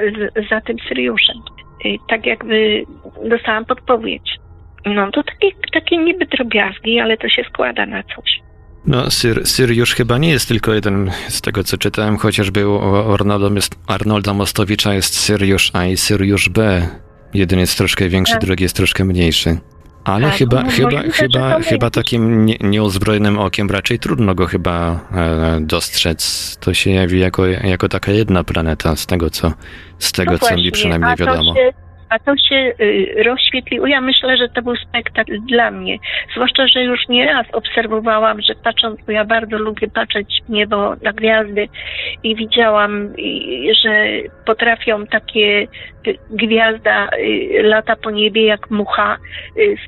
za tym Syriuszem. I tak jakby dostałam podpowiedź. No to takie, takie niby drobiazgi, ale to się składa na coś. No, Syr, Syriusz chyba nie jest tylko jeden, z tego co czytałem, chociażby u Arnolda, Arnolda Mostowicza jest Syriusz A i Syriusz B. Jeden jest troszkę większy, tak. drugi jest troszkę mniejszy. Ale tak, chyba, no, chyba, chyba, chyba takim nie, nieuzbrojonym okiem raczej trudno go chyba e, dostrzec. To się jawi jako, jako taka jedna planeta, z tego co, z tego, no co mi przynajmniej wiadomo. Się, a to się y, rozświetliło. Ja myślę, że to był spektakl dla mnie. Zwłaszcza, że już nie raz obserwowałam, że patrząc, bo ja bardzo lubię patrzeć w niebo na gwiazdy i widziałam, że potrafią takie y, gwiazda y, lata po niebie jak mucha,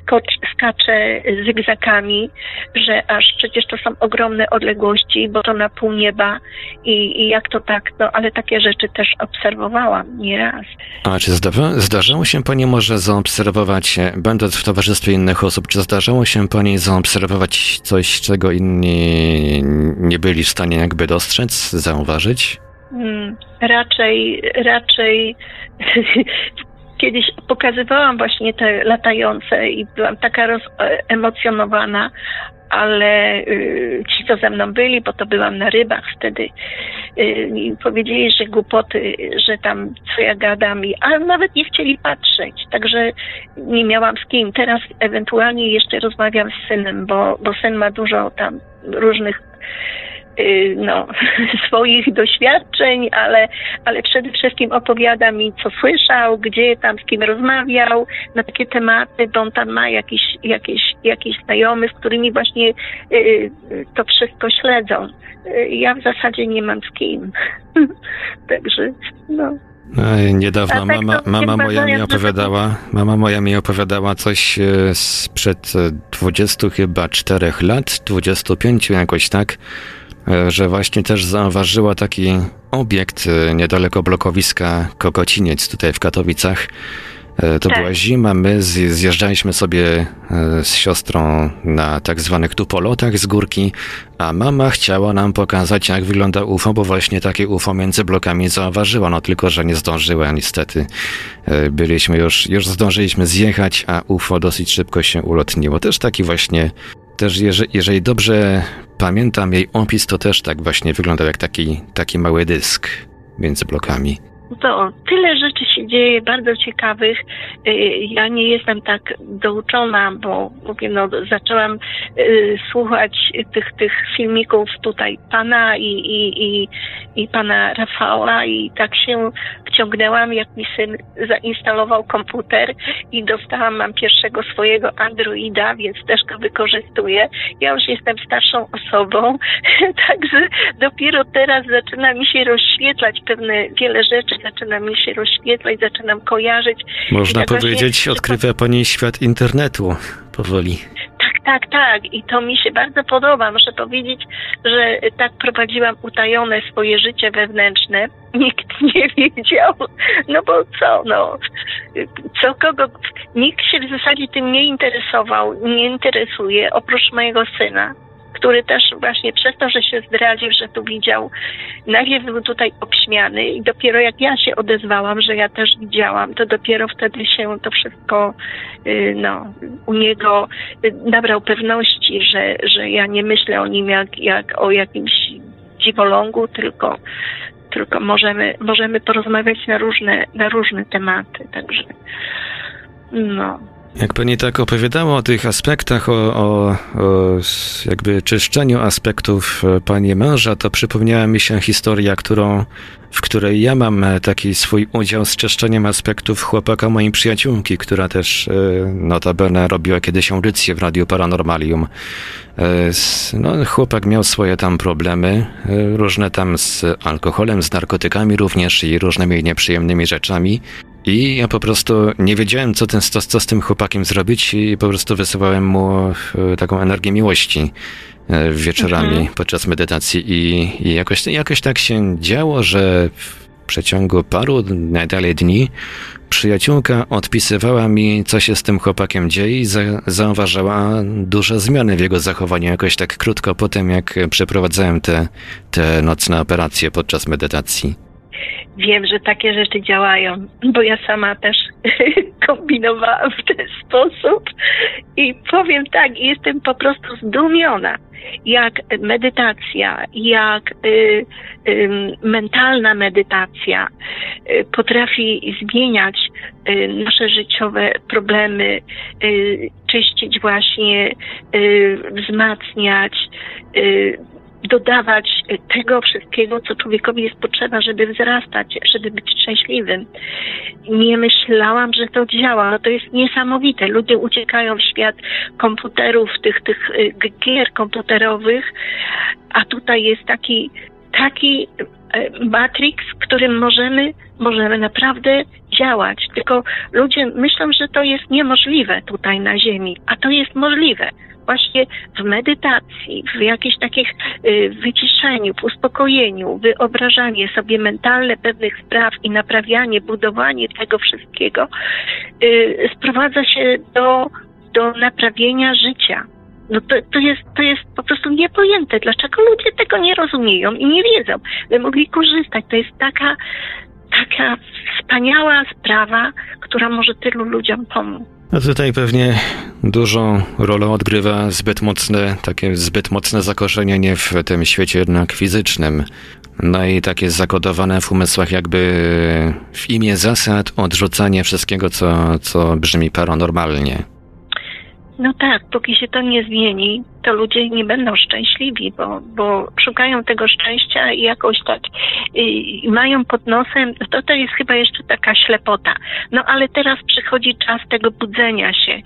skocz, skacze zygzakami, że aż przecież to są ogromne odległości, bo to na pół nieba i, i jak to tak, no ale takie rzeczy też obserwowałam nieraz. A czy zdarza, zdarza zdarzało się Pani może zaobserwować, e, będąc w towarzystwie innych osób, czy zdarzało się Pani zaobserwować coś, czego inni nie byli w stanie jakby dostrzec, zauważyć? Hmm, raczej, raczej kiedyś pokazywałam właśnie te latające i byłam taka rozemocjonowana, ale y, ci, co ze mną byli, bo to byłam na rybach wtedy, y, powiedzieli, że głupoty, że tam co ja gadam, i, ale nawet nie chcieli patrzeć, także nie miałam z kim. Teraz ewentualnie jeszcze rozmawiam z synem, bo, bo syn ma dużo tam różnych no, swoich doświadczeń, ale, ale przede wszystkim opowiada mi, co słyszał, gdzie tam z kim rozmawiał na takie tematy, bo on tam ma jakieś, jakieś, jakieś znajomych, z którymi właśnie y, to wszystko śledzą. Y, ja w zasadzie nie mam z kim. Także, no. no niedawno tak mama, mama moja mi opowiadała, mama moja mi opowiadała coś sprzed 20 chyba 4 lat, 25 jakoś tak, E, że właśnie też zauważyła taki obiekt e, niedaleko blokowiska Kokociniec tutaj w Katowicach. E, to tak. była zima, my zjeżdżaliśmy sobie z siostrą na tak zwanych tupolotach z górki, a mama chciała nam pokazać, jak wygląda UFO, bo właśnie takie UFO między blokami zauważyła, no tylko, że nie zdążyła niestety. Byliśmy już, już zdążyliśmy zjechać, a UFO dosyć szybko się ulotniło. Też taki właśnie też jeżeli, jeżeli dobrze pamiętam jej opis, to też tak właśnie wyglądał jak taki, taki mały dysk między blokami. To tyle rzeczy się dzieje, bardzo ciekawych. Y, ja nie jestem tak douczona, bo mówię, no, zaczęłam y, słuchać tych, tych filmików tutaj pana i, i, i, i pana Rafała i tak się wciągnęłam, jak mi syn zainstalował komputer i dostałam, mam pierwszego swojego Androida, więc też go wykorzystuję. Ja już jestem starszą osobą, także dopiero teraz zaczyna mi się rozświetlać pewne wiele rzeczy, zaczyna mi się rozświetlać, zaczynam kojarzyć. Można powiedzieć, właśnie... odkrywa Pani świat internetu powoli. Tak, tak, tak. I to mi się bardzo podoba. Muszę powiedzieć, że tak prowadziłam utajone swoje życie wewnętrzne. Nikt nie wiedział. No bo co, no. Co kogo. Nikt się w zasadzie tym nie interesował, nie interesuje, oprócz mojego syna który też właśnie przez to, że się zdradził, że tu widział, najpierw był tutaj obśmiany i dopiero jak ja się odezwałam, że ja też widziałam, to dopiero wtedy się to wszystko y, no, u niego y, nabrał pewności, że, że ja nie myślę o nim jak, jak o jakimś dziwolągu, tylko tylko możemy, możemy porozmawiać na różne, na różne tematy, także no. Jak pani tak opowiadała o tych aspektach, o, o, o, jakby czyszczeniu aspektów e, pani męża, to przypomniała mi się historia, którą, w której ja mam e, taki swój udział z czyszczeniem aspektów chłopaka mojej przyjaciółki, która też e, notabene robiła kiedyś audycję w Radiu Paranormalium. No, chłopak miał swoje tam problemy, różne tam z alkoholem, z narkotykami również i różnymi nieprzyjemnymi rzeczami. I ja po prostu nie wiedziałem, co, ten, co, co z tym chłopakiem zrobić i po prostu wysyłałem mu e, taką energię miłości e, wieczorami mhm. podczas medytacji. I, i jakoś, jakoś tak się działo, że w przeciągu paru najdalej dni przyjaciółka odpisywała mi, co się z tym chłopakiem dzieje i za, zauważała duże zmiany w jego zachowaniu. Jakoś tak krótko po tym, jak przeprowadzałem te, te nocne operacje podczas medytacji wiem, że takie rzeczy działają, bo ja sama też kombinowałam w ten sposób. I powiem tak, jestem po prostu zdumiona, jak medytacja, jak y, y, mentalna medytacja y, potrafi zmieniać y, nasze życiowe problemy, y, czyścić właśnie, y, wzmacniać, dodawać tego wszystkiego, co człowiekowi jest potrzeba, żeby wzrastać, żeby być szczęśliwym. Nie myślałam, że to działa. No to jest niesamowite. Ludzie uciekają w świat komputerów, tych, tych y, gier komputerowych, a tutaj jest taki, taki y, matrix, w którym możemy, możemy naprawdę działać. Tylko ludzie myślą, że to jest niemożliwe tutaj na Ziemi, a to jest możliwe właśnie w medytacji, w jakimś takich y, wyciszeniu, w uspokojeniu, wyobrażanie sobie mentalne pewnych spraw i naprawianie, budowanie tego wszystkiego y, sprowadza się do, do naprawienia życia. No to, to, jest, to jest po prostu niepojęte. Dlaczego ludzie tego nie rozumieją i nie wiedzą, by mogli korzystać? To jest taka, taka wspaniała sprawa, która może tylu ludziom pomóc. Tutaj pewnie dużą rolę odgrywa zbyt mocne, takie zbyt mocne zakorzenienie w tym świecie jednak fizycznym. No i takie zakodowane w umysłach jakby w imię zasad odrzucanie wszystkiego, co, co brzmi paranormalnie. No tak, póki się to nie zmieni, to ludzie nie będą szczęśliwi, bo, bo szukają tego szczęścia i jakoś tak y, mają pod nosem, to to jest chyba jeszcze taka ślepota. No ale teraz przychodzi czas tego budzenia się,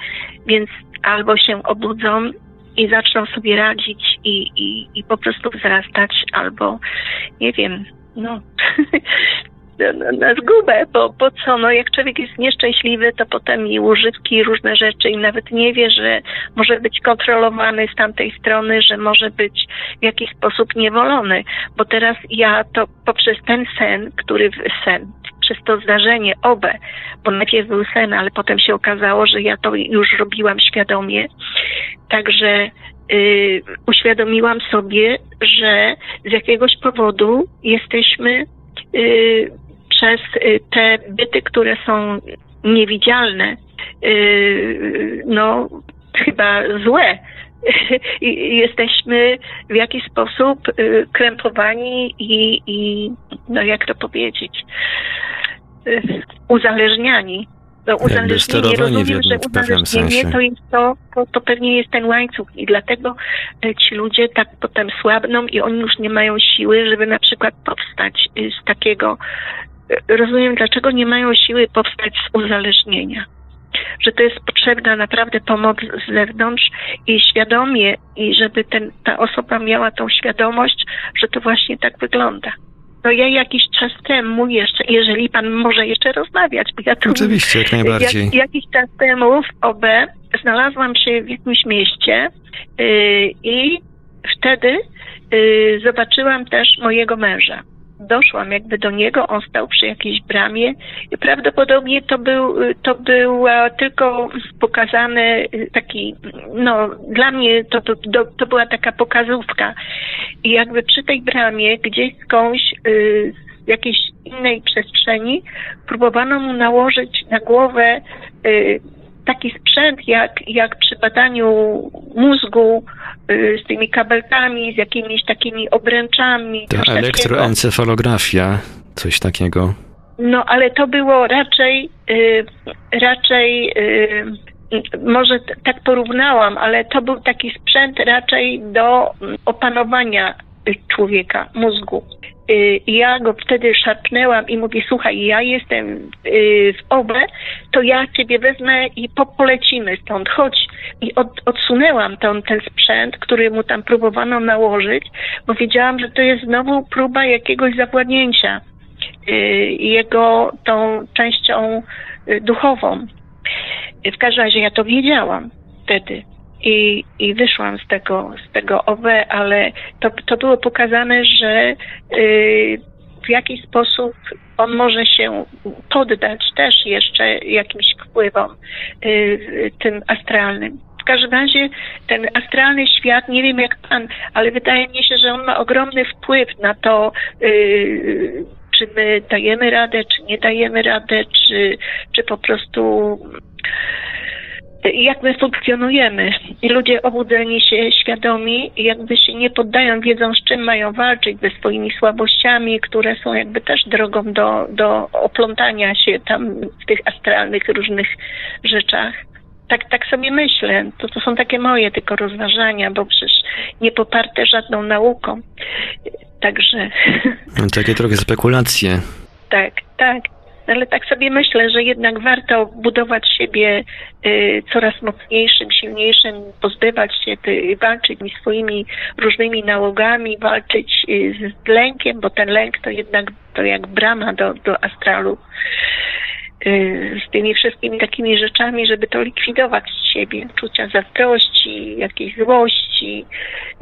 więc albo się obudzą i zaczną sobie radzić i, i, i po prostu wzrastać, albo nie wiem, no na, zgubę, bo po co, no jak człowiek jest nieszczęśliwy, to potem i używki, różne rzeczy i nawet nie wie, że może być kontrolowany z tamtej strony, że może być w jakiś sposób niewolony, bo teraz ja to poprzez ten sen, który sen, przez to zdarzenie obę, bo najpierw był sen, ale potem się okazało, że ja to już robiłam świadomie, także yy, uświadomiłam sobie, że z jakiegoś powodu jesteśmy yy, przez y, te byty, które są niewidzialne, y, no chyba złe. Jesteśmy w jakiś sposób y, krępowani i, i no jak to powiedzieć, uzależniani. No, uzależnienie, rozumiem, że uzależnienie to jest to, to, to pewnie jest ten łańcuch i dlatego ci ludzie tak potem słabną i oni już nie mają siły, żeby na przykład powstać z takiego rozumiem, dlaczego nie mają siły powstać z uzależnienia. Że to jest potrzebna naprawdę pomoc z zewnątrz i świadomie, i żeby ten, ta osoba miała tą świadomość, że to właśnie tak wygląda. No ja jakiś czas temu jeszcze, jeżeli pan może jeszcze rozmawiać, bo ja tu... Oczywiście, jak najbardziej. Jak, jakiś czas temu w OB znalazłam się w jakimś mieście yy, i wtedy yy, zobaczyłam też mojego męża doszłam jakby do niego, on stał przy jakiejś bramie i prawdopodobnie to był, to był tylko pokazany taki, no dla mnie to, to, to była taka pokazówka. I jakby przy tej bramie gdzieś skądś y, z jakiejś innej przestrzeni próbowano mu nałożyć na głowę y, taki sprzęt jak, jak przy badaniu mózgu z tymi kabelkami, z jakimiś takimi obręczami. Ta elektroencefalografia, coś takiego. No, ale to było raczej, y, raczej y, może tak porównałam, ale to był taki sprzęt raczej do opanowania człowieka, mózgu. Y, ja go wtedy szarpnęłam i mówię, słuchaj, ja jestem y, w OBE, to ja ciebie wezmę i polecimy stąd, chodź. I od, odsunęłam ten, ten sprzęt, który mu tam próbowano nałożyć, bo wiedziałam, że to jest znowu próba jakiegoś zawładnięcia y, jego tą częścią duchową. W każdym razie ja to wiedziałam wtedy i, i wyszłam z tego, z tego OW, ale to, to było pokazane, że y, w jakiś sposób on może się poddać też jeszcze jakimś wpływom y, tym astralnym. W każdym razie ten astralny świat, nie wiem jak pan, ale wydaje mi się, że on ma ogromny wpływ na to, y, czy my dajemy radę, czy nie dajemy radę, czy, czy po prostu jak my funkcjonujemy. I ludzie obudzeni się, świadomi, jakby się nie poddają, wiedzą z czym mają walczyć, ze swoimi słabościami, które są jakby też drogą do, do oplątania się tam w tych astralnych różnych rzeczach. Tak, tak sobie myślę. To, to są takie moje tylko rozważania, bo przecież nie poparte żadną nauką. Także. Takie trochę spekulacje. Tak, tak ale tak sobie myślę, że jednak warto budować siebie y, coraz mocniejszym, silniejszym, pozbywać się, y, walczyć swoimi różnymi nałogami, walczyć y, z lękiem, bo ten lęk to jednak to jak brama do, do astralu. Y, z tymi wszystkimi takimi rzeczami, żeby to likwidować z siebie. Czucia zazdrości, jakiejś złości,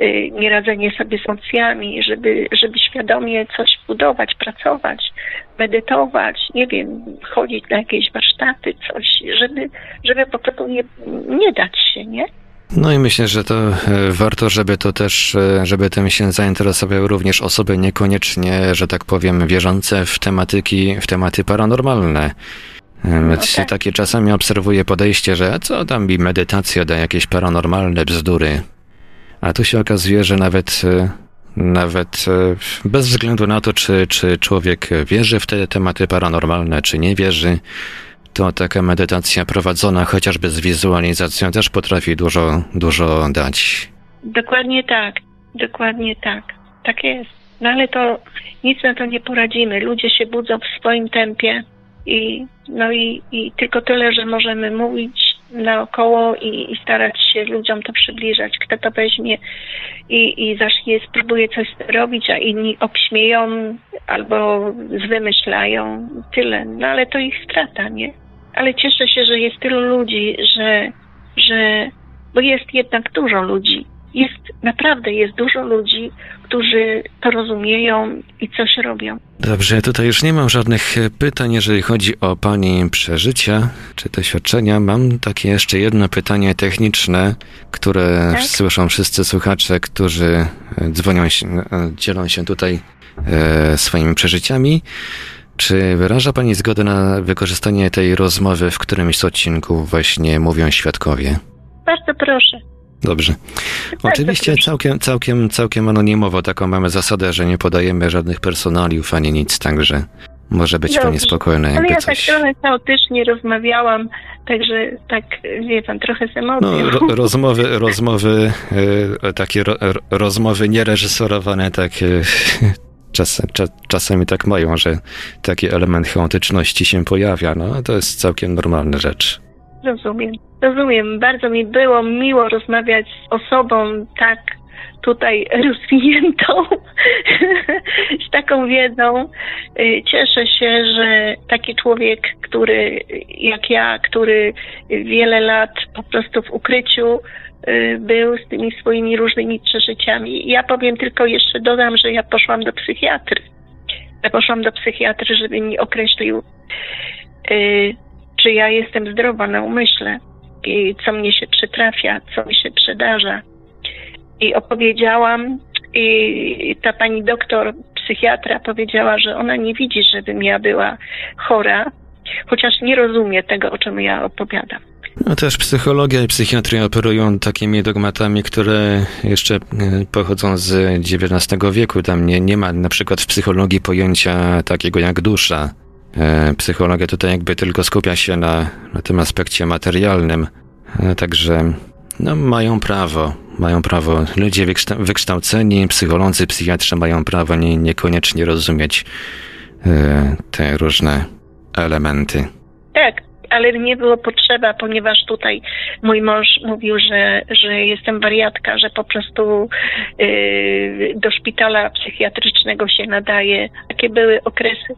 y, nieradzenie sobie z emocjami, żeby, żeby świadomie coś budować, pracować, medytować, nie wiem, chodzić na jakieś warsztaty, coś, żeby, żeby po prostu nie, nie dać się, nie? No i myślę, że to e, warto, żeby to też, e, żeby tym się zainteresowały również osoby niekoniecznie, że tak powiem, wierzące w tematyki, w tematy paranormalne. E, tak. Takie czasami obserwuję podejście, że co tam mi medytacja da jakieś paranormalne bzdury. A tu się okazuje, że nawet, nawet bez względu na to, czy, czy człowiek wierzy w te tematy paranormalne, czy nie wierzy, to taka medytacja prowadzona chociażby z wizualizacją też potrafi dużo, dużo dać. Dokładnie tak, dokładnie tak. Tak jest. No ale to nic na to nie poradzimy. Ludzie się budzą w swoim tempie i no i, i tylko tyle, że możemy mówić naokoło i, i starać się ludziom to przybliżać. Kto to weźmie i, i zacznie, spróbuje coś robić, a inni obśmieją albo zwymyślają. Tyle. No ale to ich strata, nie? Ale cieszę się, że jest tylu ludzi, że, że bo jest jednak dużo ludzi. Jest, naprawdę jest dużo ludzi, którzy to rozumieją i coś robią. Dobrze, tutaj już nie mam żadnych pytań, jeżeli chodzi o Pani przeżycia czy doświadczenia. Mam takie jeszcze jedno pytanie techniczne, które Tak? słyszą wszyscy słuchacze, którzy e, dzwonią się, e, dzielą się tutaj e, swoimi przeżyciami. Czy wyraża Pani zgodę na wykorzystanie tej rozmowy w którymś z odcinków właśnie mówią świadkowie? Bardzo proszę. Dobrze. Oczywiście całkiem, całkiem, całkiem anonimowo taką mamy zasadę, że nie podajemy żadnych personaliów ani nic, także może być pani Dobrze. spokojna, Ale jakby ja tak coś. trochę chaotycznie rozmawiałam, także tak, wie pan, trochę z emocją. No, ro, rozmowy, rozmowy, e, takie ro, ro, rozmowy niereżyserowane, tak e, czas, cza, czasami tak mają, że taki element chaotyczności się pojawia, no to jest całkiem normalna rzecz. Rozumiem. Rozumiem. Bardzo mi było miło rozmawiać z osobą tak tutaj rozwiniętą, z taką wiedzą. Y, Cieszę się, że taki człowiek, który jak ja, który wiele lat po prostu w ukryciu y, był z tymi swoimi różnymi przeżyciami. Ja powiem tylko jeszcze dodam, że ja poszłam do psychiatry. Ja poszłam do psychiatry, żeby mi określił y, czy ja jestem zdrowa na umyśle i co mnie się przytrafia, co mi się przydarza. I opowiedziałam, i ta pani doktor, psychiatra powiedziała, że ona nie widzi, żebym ja była chora, chociaż nie rozumie tego, o czym ja opowiadam. No też psychologia i psychiatria operują takimi dogmatami, które jeszcze e, pochodzą z XIX wieku. Tam nie, nie ma na przykład w psychologii pojęcia takiego jak dusza. E, Psychologia tutaj jakby tylko skupia się na, na tym aspekcie materialnym. E, Także no, mają prawo, mają prawo. Ludzie wykształ- wykształceni, psycholodzy, psychiatrzy mają prawo nie, niekoniecznie rozumieć e, te różne elementy. Tak, ale nie było potrzeba, ponieważ tutaj mój mąż mówił, że, że jestem wariatka, że po prostu yy, do szpitala psychiatrycznego się nadaje. Takie były okresy.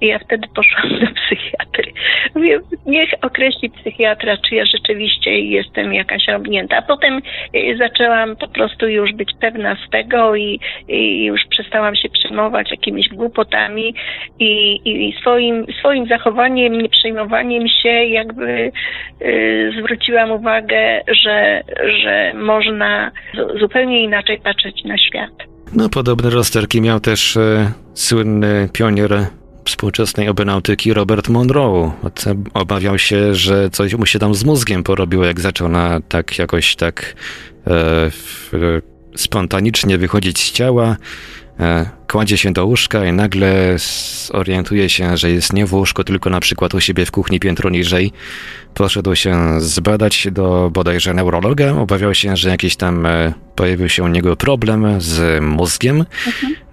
I ja wtedy poszłam do psychiatry. Mówię, niech określi psychiatra, czy ja rzeczywiście jestem jakaś robnięta. A potem yy, zaczęłam po prostu już być pewna z tego i, i już przestałam się przejmować jakimiś głupotami i, i swoim, swoim zachowaniem, nieprzejmowaniem się jakby y, zwróciłam uwagę, że, że można zu- zupełnie inaczej patrzeć na świat. No, podobne rozterki miał też e, słynny pionier współczesnej obenautyki Robert Monroe. Obawiał się, że coś mu się tam z mózgiem porobiło, jak zaczął na tak jakoś tak e, w, e, spontanicznie wychodzić z ciała. E, kładzie się do łóżka i nagle zorientuje się, że jest nie w łóżku, tylko na przykład u siebie w kuchni piętro niżej. Poszedł się zbadać do bodajże neurologa. Obawiał się, że jakiś tam e, pojawił się u niego problem z mózgiem.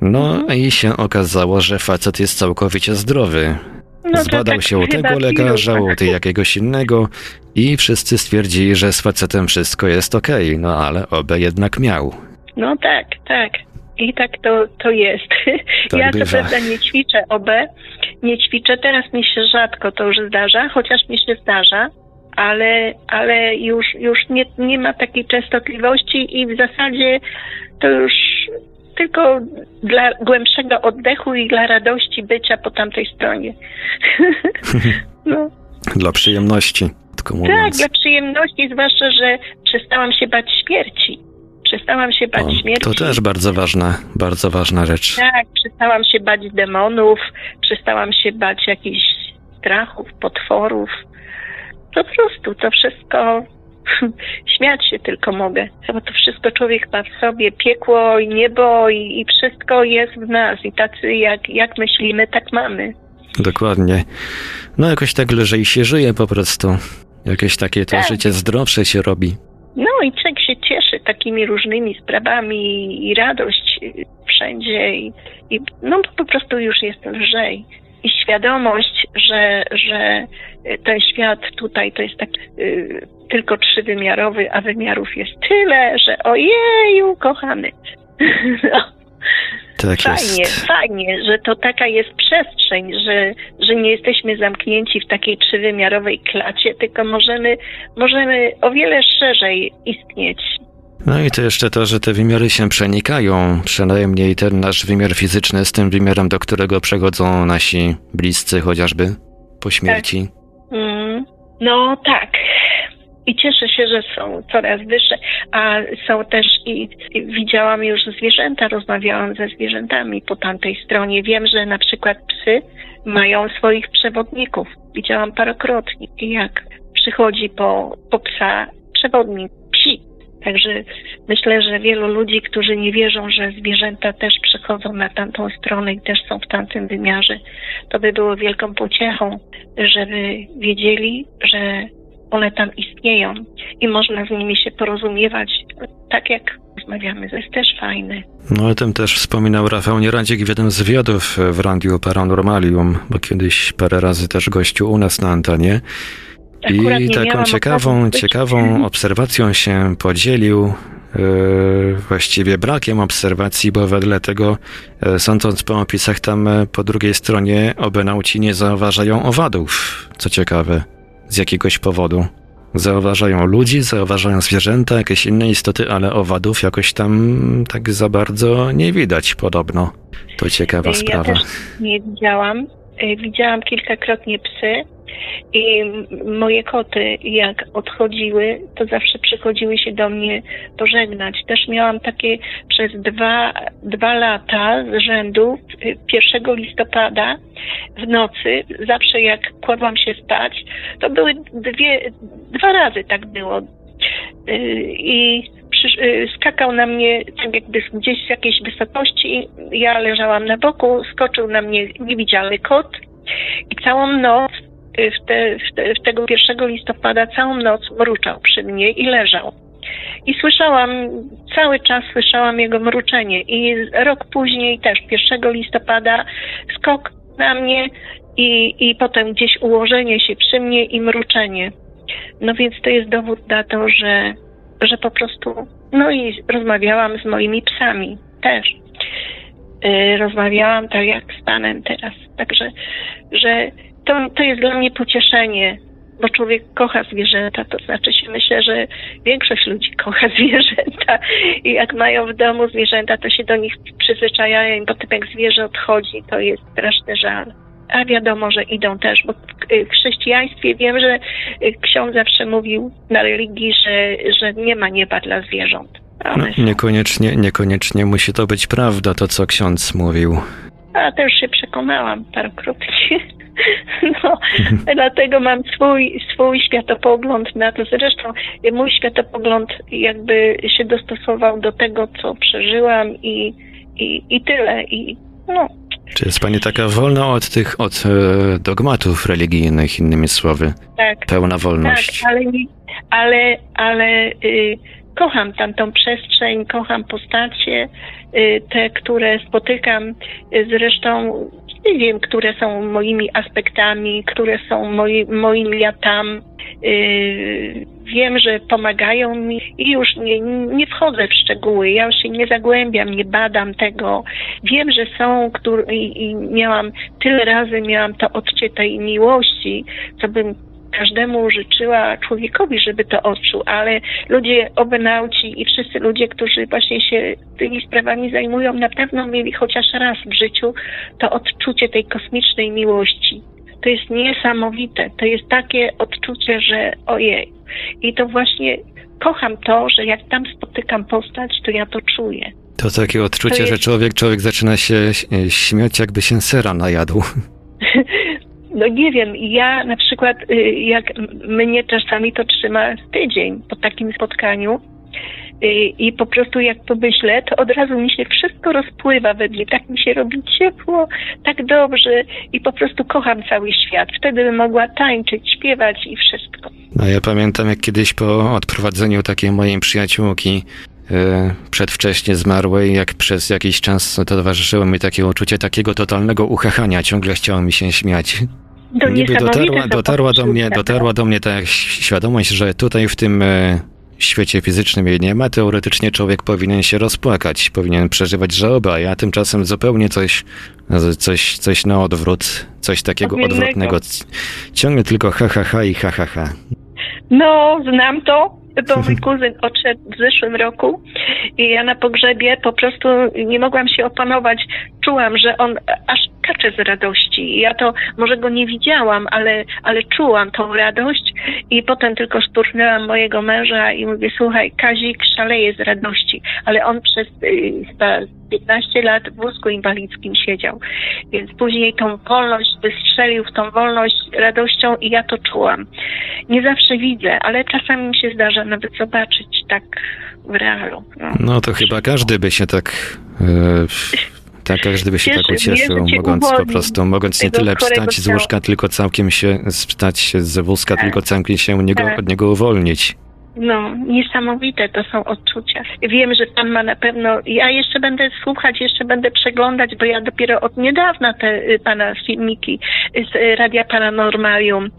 No i się okazało, że facet jest całkowicie zdrowy. No Zbadał tak się u tego lekarza, tak. u tej jakiegoś innego i wszyscy stwierdzili, że z facetem wszystko jest okej. No ale oby jednak miał. No tak, tak. I tak to, to jest. Tak ja bywa. co prawda nie ćwiczę OB, nie ćwiczę. Teraz mi się rzadko to już zdarza, chociaż mi się zdarza, ale, ale już, już nie, nie ma takiej częstotliwości i w zasadzie to już tylko dla głębszego oddechu i dla radości bycia po tamtej stronie. no. Dla przyjemności, tylko mówiąc. Tak, dla przyjemności, zwłaszcza, że przestałam się bać śmierci. Przestałam się bać O, śmierci. to też bardzo ważna, bardzo ważna rzecz. Tak, przestałam się bać demonów, przestałam się bać jakichś strachów, potworów. Po prostu to wszystko śmiać się tylko mogę, bo to wszystko człowiek ma w sobie, piekło i niebo i, i wszystko jest w nas i tacy jak, jak myślimy, tak mamy. Dokładnie. No jakoś tak lżej się żyje po prostu. Jakieś takie to Tak. życie zdrowsze się robi. No i człowiek takimi różnymi sprawami i radość wszędzie i, i no po prostu już jest lżej. I świadomość, że, że ten świat tutaj to jest tak y, tylko trzywymiarowy, a wymiarów jest tyle, że ojeju, kochamy. No. Tak Fajnie, jest. fajnie, że to taka jest przestrzeń, że, że nie jesteśmy zamknięci w takiej trzywymiarowej klacie, tylko możemy, możemy o wiele szerzej istnieć. No i to jeszcze to, że te wymiary się przenikają. Przynajmniej ten nasz wymiar fizyczny z tym wymiarem, do którego przechodzą nasi bliscy chociażby po śmierci. Mm, no tak. I cieszę się, że są coraz wyższe, a są też i, i widziałam już zwierzęta, rozmawiałam ze zwierzętami po tamtej stronie. Wiem, że na przykład psy mają swoich przewodników. Widziałam parokrotnie, jak przychodzi po, po psa przewodnik. Także myślę, że wielu ludzi, którzy nie wierzą, że zwierzęta też przychodzą na tamtą stronę i też są w tamtym wymiarze, to by było wielką pociechą, żeby wiedzieli, że one tam istnieją i można z nimi się porozumiewać tak jak rozmawiamy. To jest też fajne. No o tym też wspominał Rafał Nieradzik w jednym z wywiadów w Radiu Paranormalium, bo kiedyś parę razy też gościu u nas na antenie. I taką ciekawą, ciekawą obserwacją się podzielił. Yy, właściwie brakiem obserwacji, bo wedle tego, e, sądząc po opisach, tam e, po drugiej stronie obenauci nie zauważają owadów. Co ciekawe, z jakiegoś powodu. Zauważają ludzi, zauważają zwierzęta, jakieś inne istoty, ale owadów jakoś tam tak za bardzo nie widać podobno. To ciekawa Ja sprawa. też nie widziałam. Widziałam kilkakrotnie psy i moje koty, jak odchodziły, to zawsze przychodziły się do mnie pożegnać. Też miałam takie przez dwa, dwa lata z rzędu, y, 1 listopada w nocy, zawsze jak kładłam się spać, to były dwie, dwa razy tak było. Y, I y, skakał na mnie tak jakby gdzieś z jakiejś wysokości. Ja leżałam na boku, skoczył na mnie niewidzialny kot i całą noc, w, te, w, te, w tego 1 listopada, całą noc mruczał przy mnie i leżał. I słyszałam, cały czas słyszałam jego mruczenie. I rok później też, 1 listopada, skok na mnie i, i potem gdzieś ułożenie się przy mnie i mruczenie. No więc to jest dowód na to, że, że po prostu. No i rozmawiałam z moimi psami też. Yy, rozmawiałam tak jak z panem teraz. Także, że to, to jest dla mnie pocieszenie, bo człowiek kocha zwierzęta, to znaczy się myślę, że większość ludzi kocha zwierzęta i jak mają w domu zwierzęta, to się do nich przyzwyczajają i potem jak zwierzę odchodzi, to jest straszny żal. A wiadomo, że idą też, bo w y, chrześcijaństwie wiem, że y, ksiądz zawsze mówił na religii, że, że nie ma nieba dla zwierząt. No, niekoniecznie, niekoniecznie musi to być prawda, to co ksiądz mówił. A to już się przekonałam parokrotnie. No, dlatego mam swój, swój światopogląd na to. Zresztą mój światopogląd jakby się dostosował do tego, co przeżyłam i, i, i tyle. I no, Czy jest pani taka wolna od tych, od e, dogmatów religijnych, innymi słowy? tak. Pełna Tak, wolność. ale, nie- ale, ale y, kocham tamtą przestrzeń, kocham postacie, y, te, które spotykam. Y, Zresztą nie wiem, które są moimi aspektami, które są moi, moim ja tam. Yy, wiem, że pomagają mi i już nie, nie wchodzę w szczegóły, ja już się nie zagłębiam, nie badam tego. Wiem, że są, który, i, i miałam, tyle razy miałam to odcie tej miłości, co bym każdemu życzyła człowiekowi, żeby to odczuł, ale ludzie obenauci i wszyscy ludzie, którzy właśnie się tymi sprawami zajmują, na pewno mieli chociaż raz w życiu to odczucie tej kosmicznej miłości. To jest niesamowite. To jest takie odczucie, że ojej. I to właśnie kocham to, że jak tam spotykam postać, to ja to czuję. To takie odczucie, To jest- że człowiek, człowiek zaczyna się e, śmiać, jakby się sera najadł. No nie wiem, ja na przykład, y, jak mnie czasami to trzyma tydzień po takim spotkaniu y, i po prostu jak pomyślę, to od razu mi się wszystko rozpływa we mnie, tak mi się robi ciepło, tak dobrze i po prostu kocham cały świat. Wtedy bym mogła tańczyć, śpiewać i wszystko. No ja pamiętam, jak kiedyś po odprowadzeniu takiej mojej przyjaciółki e, przedwcześnie zmarłej, jak przez jakiś czas towarzyszyło mi takie uczucie takiego totalnego uchachania, ciągle chciało mi się śmiać. To Niby dotarła, dotarła do mnie, dotarła do mnie ta świadomość, że tutaj w tym e, świecie fizycznym jej nie ma, teoretycznie człowiek powinien się rozpłakać, powinien przeżywać żałobę, a ja tymczasem zupełnie coś, coś, coś na odwrót, coś takiego odwrotnego. Ciągle tylko ha, ha, ha i ha, ha, ha. No, znam to, bo mój kuzyn odszedł w zeszłym roku i ja na pogrzebie po prostu nie mogłam się opanować. Czułam, że on aż kacze z radości. Ja to może go nie widziałam, ale, ale czułam tą radość i potem tylko szturchnęłam mojego męża i mówię, słuchaj, Kazik szaleje z radości, ale on przez y, 15 lat w wózku inwalidzkim siedział. Więc później tą wolność wystrzelił w tą wolność radością i ja to czułam. Nie zawsze widzę, ale czasami mi się zdarza nawet zobaczyć tak w realu. No. No to chyba każdy by się tak. E, tak, każdy by się Cieszy tak ucieszył, mogąc po prostu, mogąc nie tyle wstać z łóżka, tylko całkiem się, wstać z wózka, Tak. tylko całkiem się niego, Tak. od niego uwolnić. No, niesamowite to są odczucia. Wiem, że pan ma na pewno. Ja jeszcze będę słuchać, jeszcze będę przeglądać, bo ja dopiero od niedawna te y, pana filmiki z y, Radia Paranormalium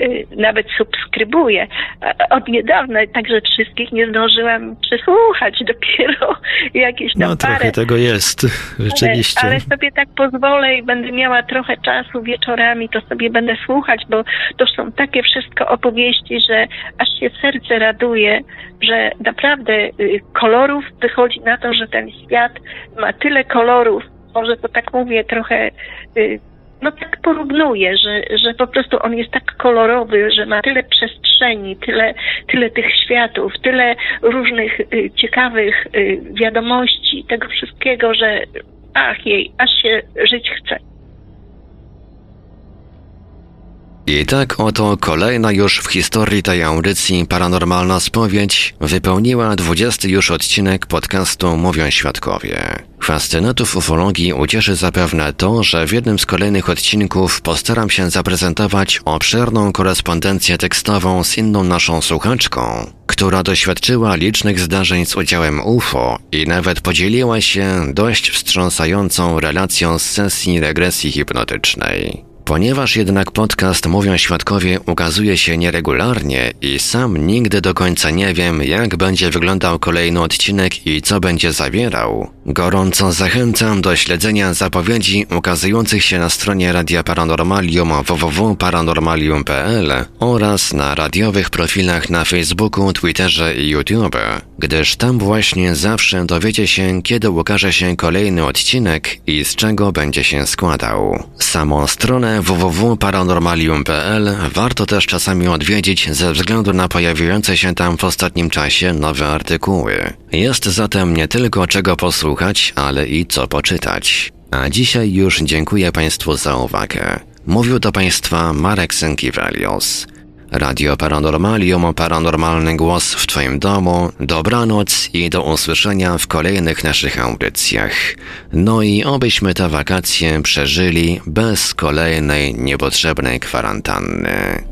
y, nawet subskrybuję. A- Od niedawna, także wszystkich nie zdążyłam przesłuchać. Dopiero jakieś tam No parę. trochę tego jest, rzeczywiście. Ale, ale sobie tak pozwolę i będę miała trochę czasu wieczorami, to sobie będę słuchać, bo to są takie wszystko opowieści, że aż się serce raduje, że naprawdę y, kolorów wychodzi na to, że ten świat ma tyle kolorów. Może to tak mówię trochę. y, No tak porównuję, że, że po prostu on jest tak kolorowy, że ma tyle przestrzeni, tyle, tyle tych światów, tyle różnych y, ciekawych wiadomości, tego wszystkiego, że ach jej, aż się żyć chce. I tak oto kolejna już w historii tej audycji paranormalna spowiedź wypełniła 20 już odcinek podcastu Mówią Świadkowie. Fascynatów ufologii ucieszy zapewne to, że w jednym z kolejnych odcinków postaram się zaprezentować obszerną korespondencję tekstową z inną naszą słuchaczką, która doświadczyła licznych zdarzeń z udziałem UFO i nawet podzieliła się dość wstrząsającą relacją z sesji regresji hipnotycznej. Ponieważ jednak podcast Mówią Świadkowie ukazuje się nieregularnie i sam nigdy do końca nie wiem, jak będzie wyglądał kolejny odcinek i co będzie zawierał, gorąco zachęcam do śledzenia zapowiedzi ukazujących się na stronie Radia Paranormalium www.paranormalium.pl oraz na radiowych profilach na Facebooku, Twitterze i YouTube, gdyż tam właśnie zawsze dowiecie się, kiedy ukaże się kolejny odcinek i z czego będzie się składał. Samą stronę www.paranormalium.pl warto też czasami odwiedzić ze względu na pojawiające się tam w ostatnim czasie nowe artykuły. Jest zatem nie tylko czego posłuchać, ale i co poczytać. A dzisiaj już dziękuję Państwu za uwagę. Mówił do Państwa Marek Sękiewelios. Radio Paranormalium, paranormalny głos w Twoim domu. Dobranoc i do usłyszenia w kolejnych naszych audycjach. No i obyśmy te wakacje przeżyli bez kolejnej niepotrzebnej kwarantanny.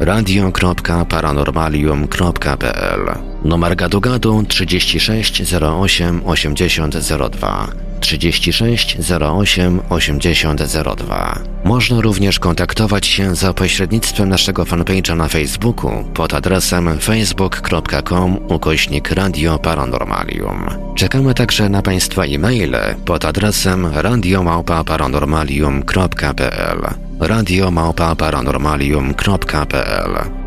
radio.paranormalium.pl Numer gadu gadu 36 08 8002 36 08 8002 Można również kontaktować się za pośrednictwem naszego fanpage'a na Facebooku pod adresem facebook.com ukośnik Radio Paranormalium. Czekamy także na Państwa e-maile pod adresem radiomałpa-paranormalium.pl radiomałpa-paranormalium.pl